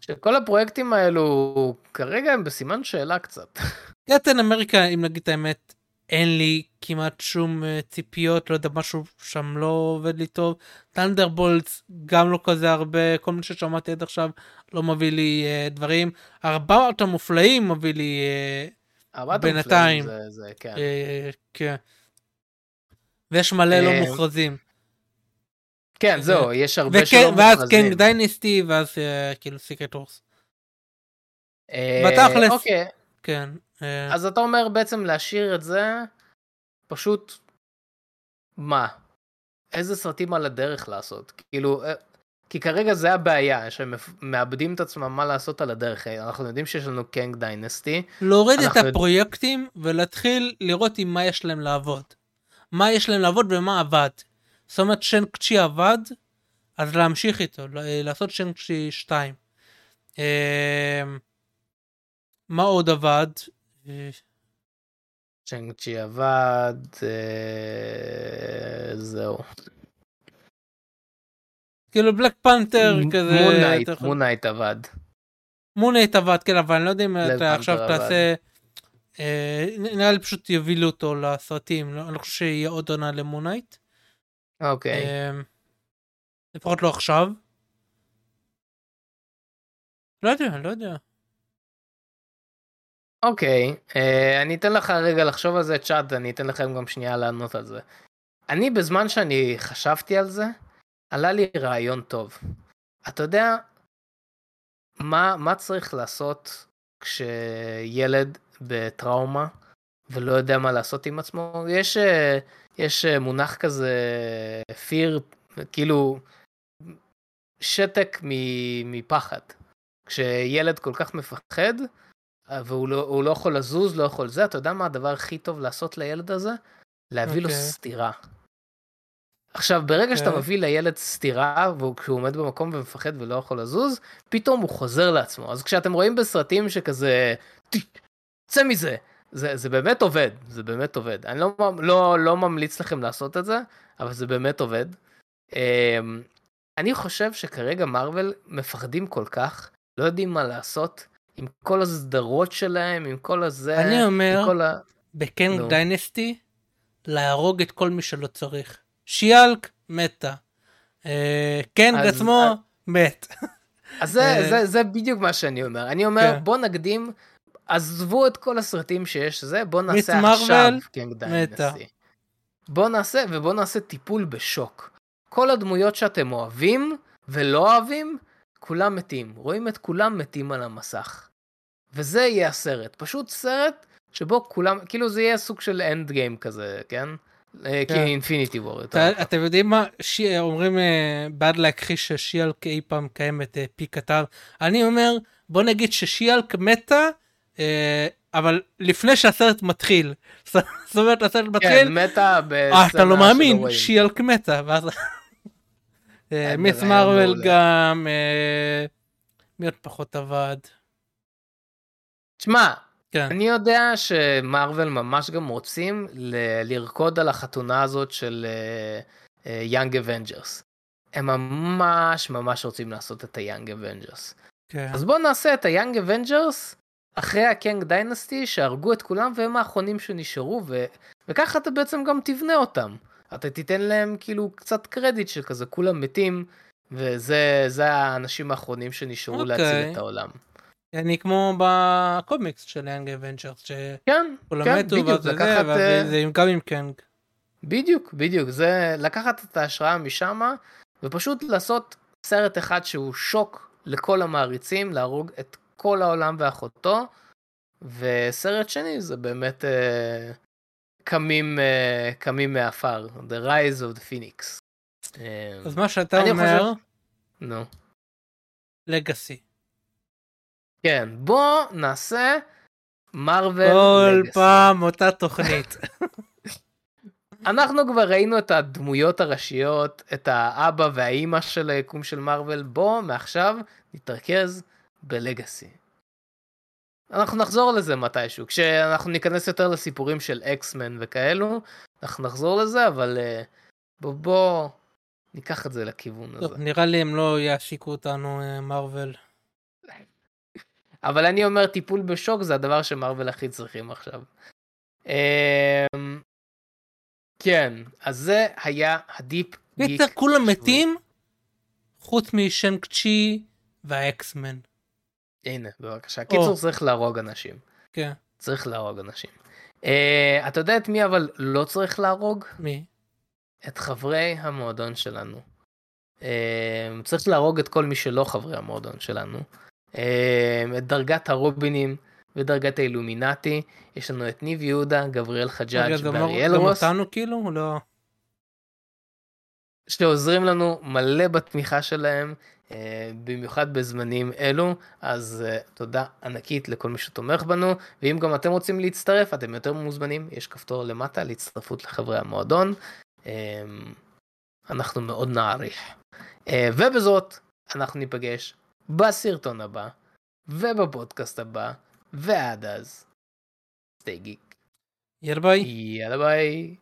A: שכל הפרויקטים האלו כרגע הם בסימן שאלה קצת.
B: קפטן אמריקה, אם נגיד את האמת, אין לי כמעט שום אה, ציפיות, לא יודע, משהו שם לא עובד לי טוב. Thunderbolts, גם לא כזה הרבה, כל מה ששמעתי עד עכשיו לא מביא לי אה, דברים. 400 המופלאים מביא לי, אה,
A: ארבעת
B: בינתיים.
A: המופלאים זה, זה, כן.
B: אה, כן. ויש מלא לא
A: אה,
B: מוכרזים.
A: כן, זהו, יש הרבה שלא
B: ואז
A: מוכרזים.
B: קנג דיינסטי, ואז אה, כאילו סיקרט.
A: אה,
B: בתכלס. כן. אה,
A: אז אתה אומר בעצם להשאיר את זה, פשוט, מה? איזה סרטים על הדרך לעשות? כאילו, אה, כי כרגע זה הבעיה, שהם מאבדים את עצמם מה לעשות על הדרך. אנחנו יודעים שיש לנו קנג דיינסטי,
B: להוריד את
A: אנחנו יודע-
B: הפרויקטים ולהתחיל לראות עם מה יש להם לעבוד. מה יש להם לעבוד ומה עבד. זאת אומרת שנק צ'י עבד, אז להמשיך איתו, לעשות שנק צ'י 2. מה עוד עבד? אה,
A: שאנג צ'י עבד, אה, זהו.
B: כאילו Black Panther כזה.
A: Moon
B: Knight, Moon
A: Knight עבד.
B: Moon Knight עבד, כן, אבל אני לא יודע אם אתה עכשיו. תעשה... אה, נראה לי פשוט יובילו אותו לסרטים, לא- אני לא חושב שיהיה עוד עונה ל
A: Moon
B: Knight. אוקיי. לפחות לא עכשיו. לא יודע, לא יודע.
A: אוקיי, אה, אני אתן לך רגע לחשוב על זה, צ'אט, אני אתן לכם גם שנייה לענות על זה. אני, בזמן שאני חשבתי על זה, עלה לי רעיון טוב. אתה יודע מה, מה צריך לעשות כשילד בטראומה ולא יודע מה לעשות עם עצמו? יש, אה, יש אה, מונח כזה, fear, כאילו, שתק מפחד. כשילד כל כך מפחד, והוא לא, לא יכול לזוז, לא יכול זה, אתה יודע מה הדבר הכי טוב לעשות לילד הזה? להביא לו
B: אוקיי.
A: סטירה. עכשיו, ברגע שאתה
B: אוקיי.
A: מביא לילד סטירה, וכשהוא עומד במקום ומפחד ולא יכול לזוז, פתאום הוא חוזר לעצמו. אז כשאתם רואים בסרטים שכזה, "ת- צא מזה, זה, זה באמת עובד, זה באמת עובד. אני לא, לא, לא ממליץ לכם לעשות את זה, אבל זה באמת עובד. אמ, אני חושב שכרגע מארוול מפחדים כל כך, לא יודעים מה לעשות, עם כל הסדרות שלהם, עם כל הזה,
B: אני אומר,
A: עם כל ה...
B: בקנג
A: נו.
B: דיינסטי, להרוג את כל מי שלא צריך. שיאלק, מתה. אה, קנג
A: אז-
B: עצמו,
A: אז-
B: מת.
A: אז זה,
B: אה,
A: זה, זה בדיוק מה שאני אומר. אני אומר,
B: כן.
A: בוא נקדים, עזבו את כל הסרטים שיש זה, בוא נעשה עכשיו
B: מתה.
A: Dynasty. בוא נעשה, ובוא נעשה טיפול בשוק. כל הדמויות שאתם אוהבים ולא אוהבים, כולם מתים. רואים את כולם מתים על המסך. וזה יהיה הסרט. פשוט סרט שבו כולם, כאילו זה יהיה סוג של Endgame כזה, כן? אה,
B: כן.
A: כ Infinity War.
B: אתה- אתם יודעים מה? שי- אומרים אה, בעד להכחיש ש She-Hulk אי פעם קיימת אה, פי קטן. אני אומר, בוא נגיד ש She-Hulk מתה, אה, אבל לפני שהסרט מתחיל. זאת אומרת, הסרט
A: כן,
B: מתחיל,
A: מתה בסצנה
B: אה, אתה לא מאמין. She-Hulk מתה, ואז... אה,
A: כן,
B: Ms.
A: Marvel.
B: גם, אה, מי עוד פחות עבד?
A: תשמע,
B: כן,
A: אני יודע שמארוול ממש גם רוצים ל- לרקוד על החתונה הזאת של Young Avengers. הם ממש ממש רוצים לעשות את ה Young Avengers.
B: כן.
A: אז בואו נעשה את ה Young Avengers אחרי ה Kang Dynasty שהרגו את כולם והם האחרונים שנשארו ו... וככה אתה בעצם גם תבנה אותם. אתה תיתן להם כאילו קצת קרדיט שכזה כולם מתים וזה זה האנשים האחרונים שנשארו
B: אוקיי.
A: להציל את העולם.
B: אני כמו בקומיקס של Young Avengers,
A: כן,
B: שכולם
A: כן,
B: מתו,
A: בדיוק,
B: ואז זה,
A: אה,
B: זה עם- גם עם קנג.
A: בדיוק, בדיוק, זה לקחת את ההשראה משם ופשוט לעשות סרט אחד שהוא שוק לכל המעריצים, להרוג את כל העולם ואחותו, וסרט שני זה באמת אה, קמים, אה, קמים מעפר, The Rise of the Phoenix.
B: אז מה שאתה אומר,
A: נו,
B: לגאסי.
A: כן, בוא נעשה מרוויל
B: כל
A: Legacy.
B: פעם אותה תוכנית.
A: אנחנו כבר ראינו את הדמויות הראשיות, את האבא והאימא של היקום של מארוול, בוא מעכשיו נתרכז בלגאסי. אנחנו נחזור לזה מתישהו, כשאנחנו ניכנס יותר לסיפורים של אקסמן וכאלו, אנחנו נחזור לזה, אבל אה, בוא, בוא ניקח את זה לכיוון
B: טוב,
A: הזה.
B: נראה לי הם לא יעסיקו אותנו, אה, מארוול.
A: אבל אני אומר, טיפול בשוק זה הדבר שמארוול הכי צריכים עכשיו. אמ, כן, אז זה היה הדיפ גיק.
B: פיצר כולם. מתים, חוץ משנק צ'י והאקסמן.
A: הנה, בבקשה. קיצור, צריך להרוג אנשים.
B: כן,
A: צריך להרוג אנשים. Uh, אתה יודע את מי אבל לא צריך להרוג?
B: מי?
A: את חברי המועדון שלנו. Uh, צריך להרוג את כל מי שלא חברי המועדון שלנו. Uh, את דרגת הרובינים ודרגת האילומינטי. יש לנו את ניב יהודה, גבריאל חג'אג'
B: גם
A: ואריאל
B: גם
A: רוס,
B: אותנו כאילו? לא.
A: שעוזרים לנו מלא בתמיכה שלהם, uh, במיוחד בזמנים אלו. אז uh, תודה ענקית לכל מי שתומך בנו, ואם גם אתם רוצים להצטרף, אתם יותר מוזמנים, יש כפתור למטה להצטרפות לחברי המועדון. אנחנו מאוד נעריך. אה, ובזאת, אנחנו ניפגש בסרטון הבא, ובפודקאסט הבא, ועד אז, סטי גיק.
B: יאללה ביי.
A: יאללה ביי.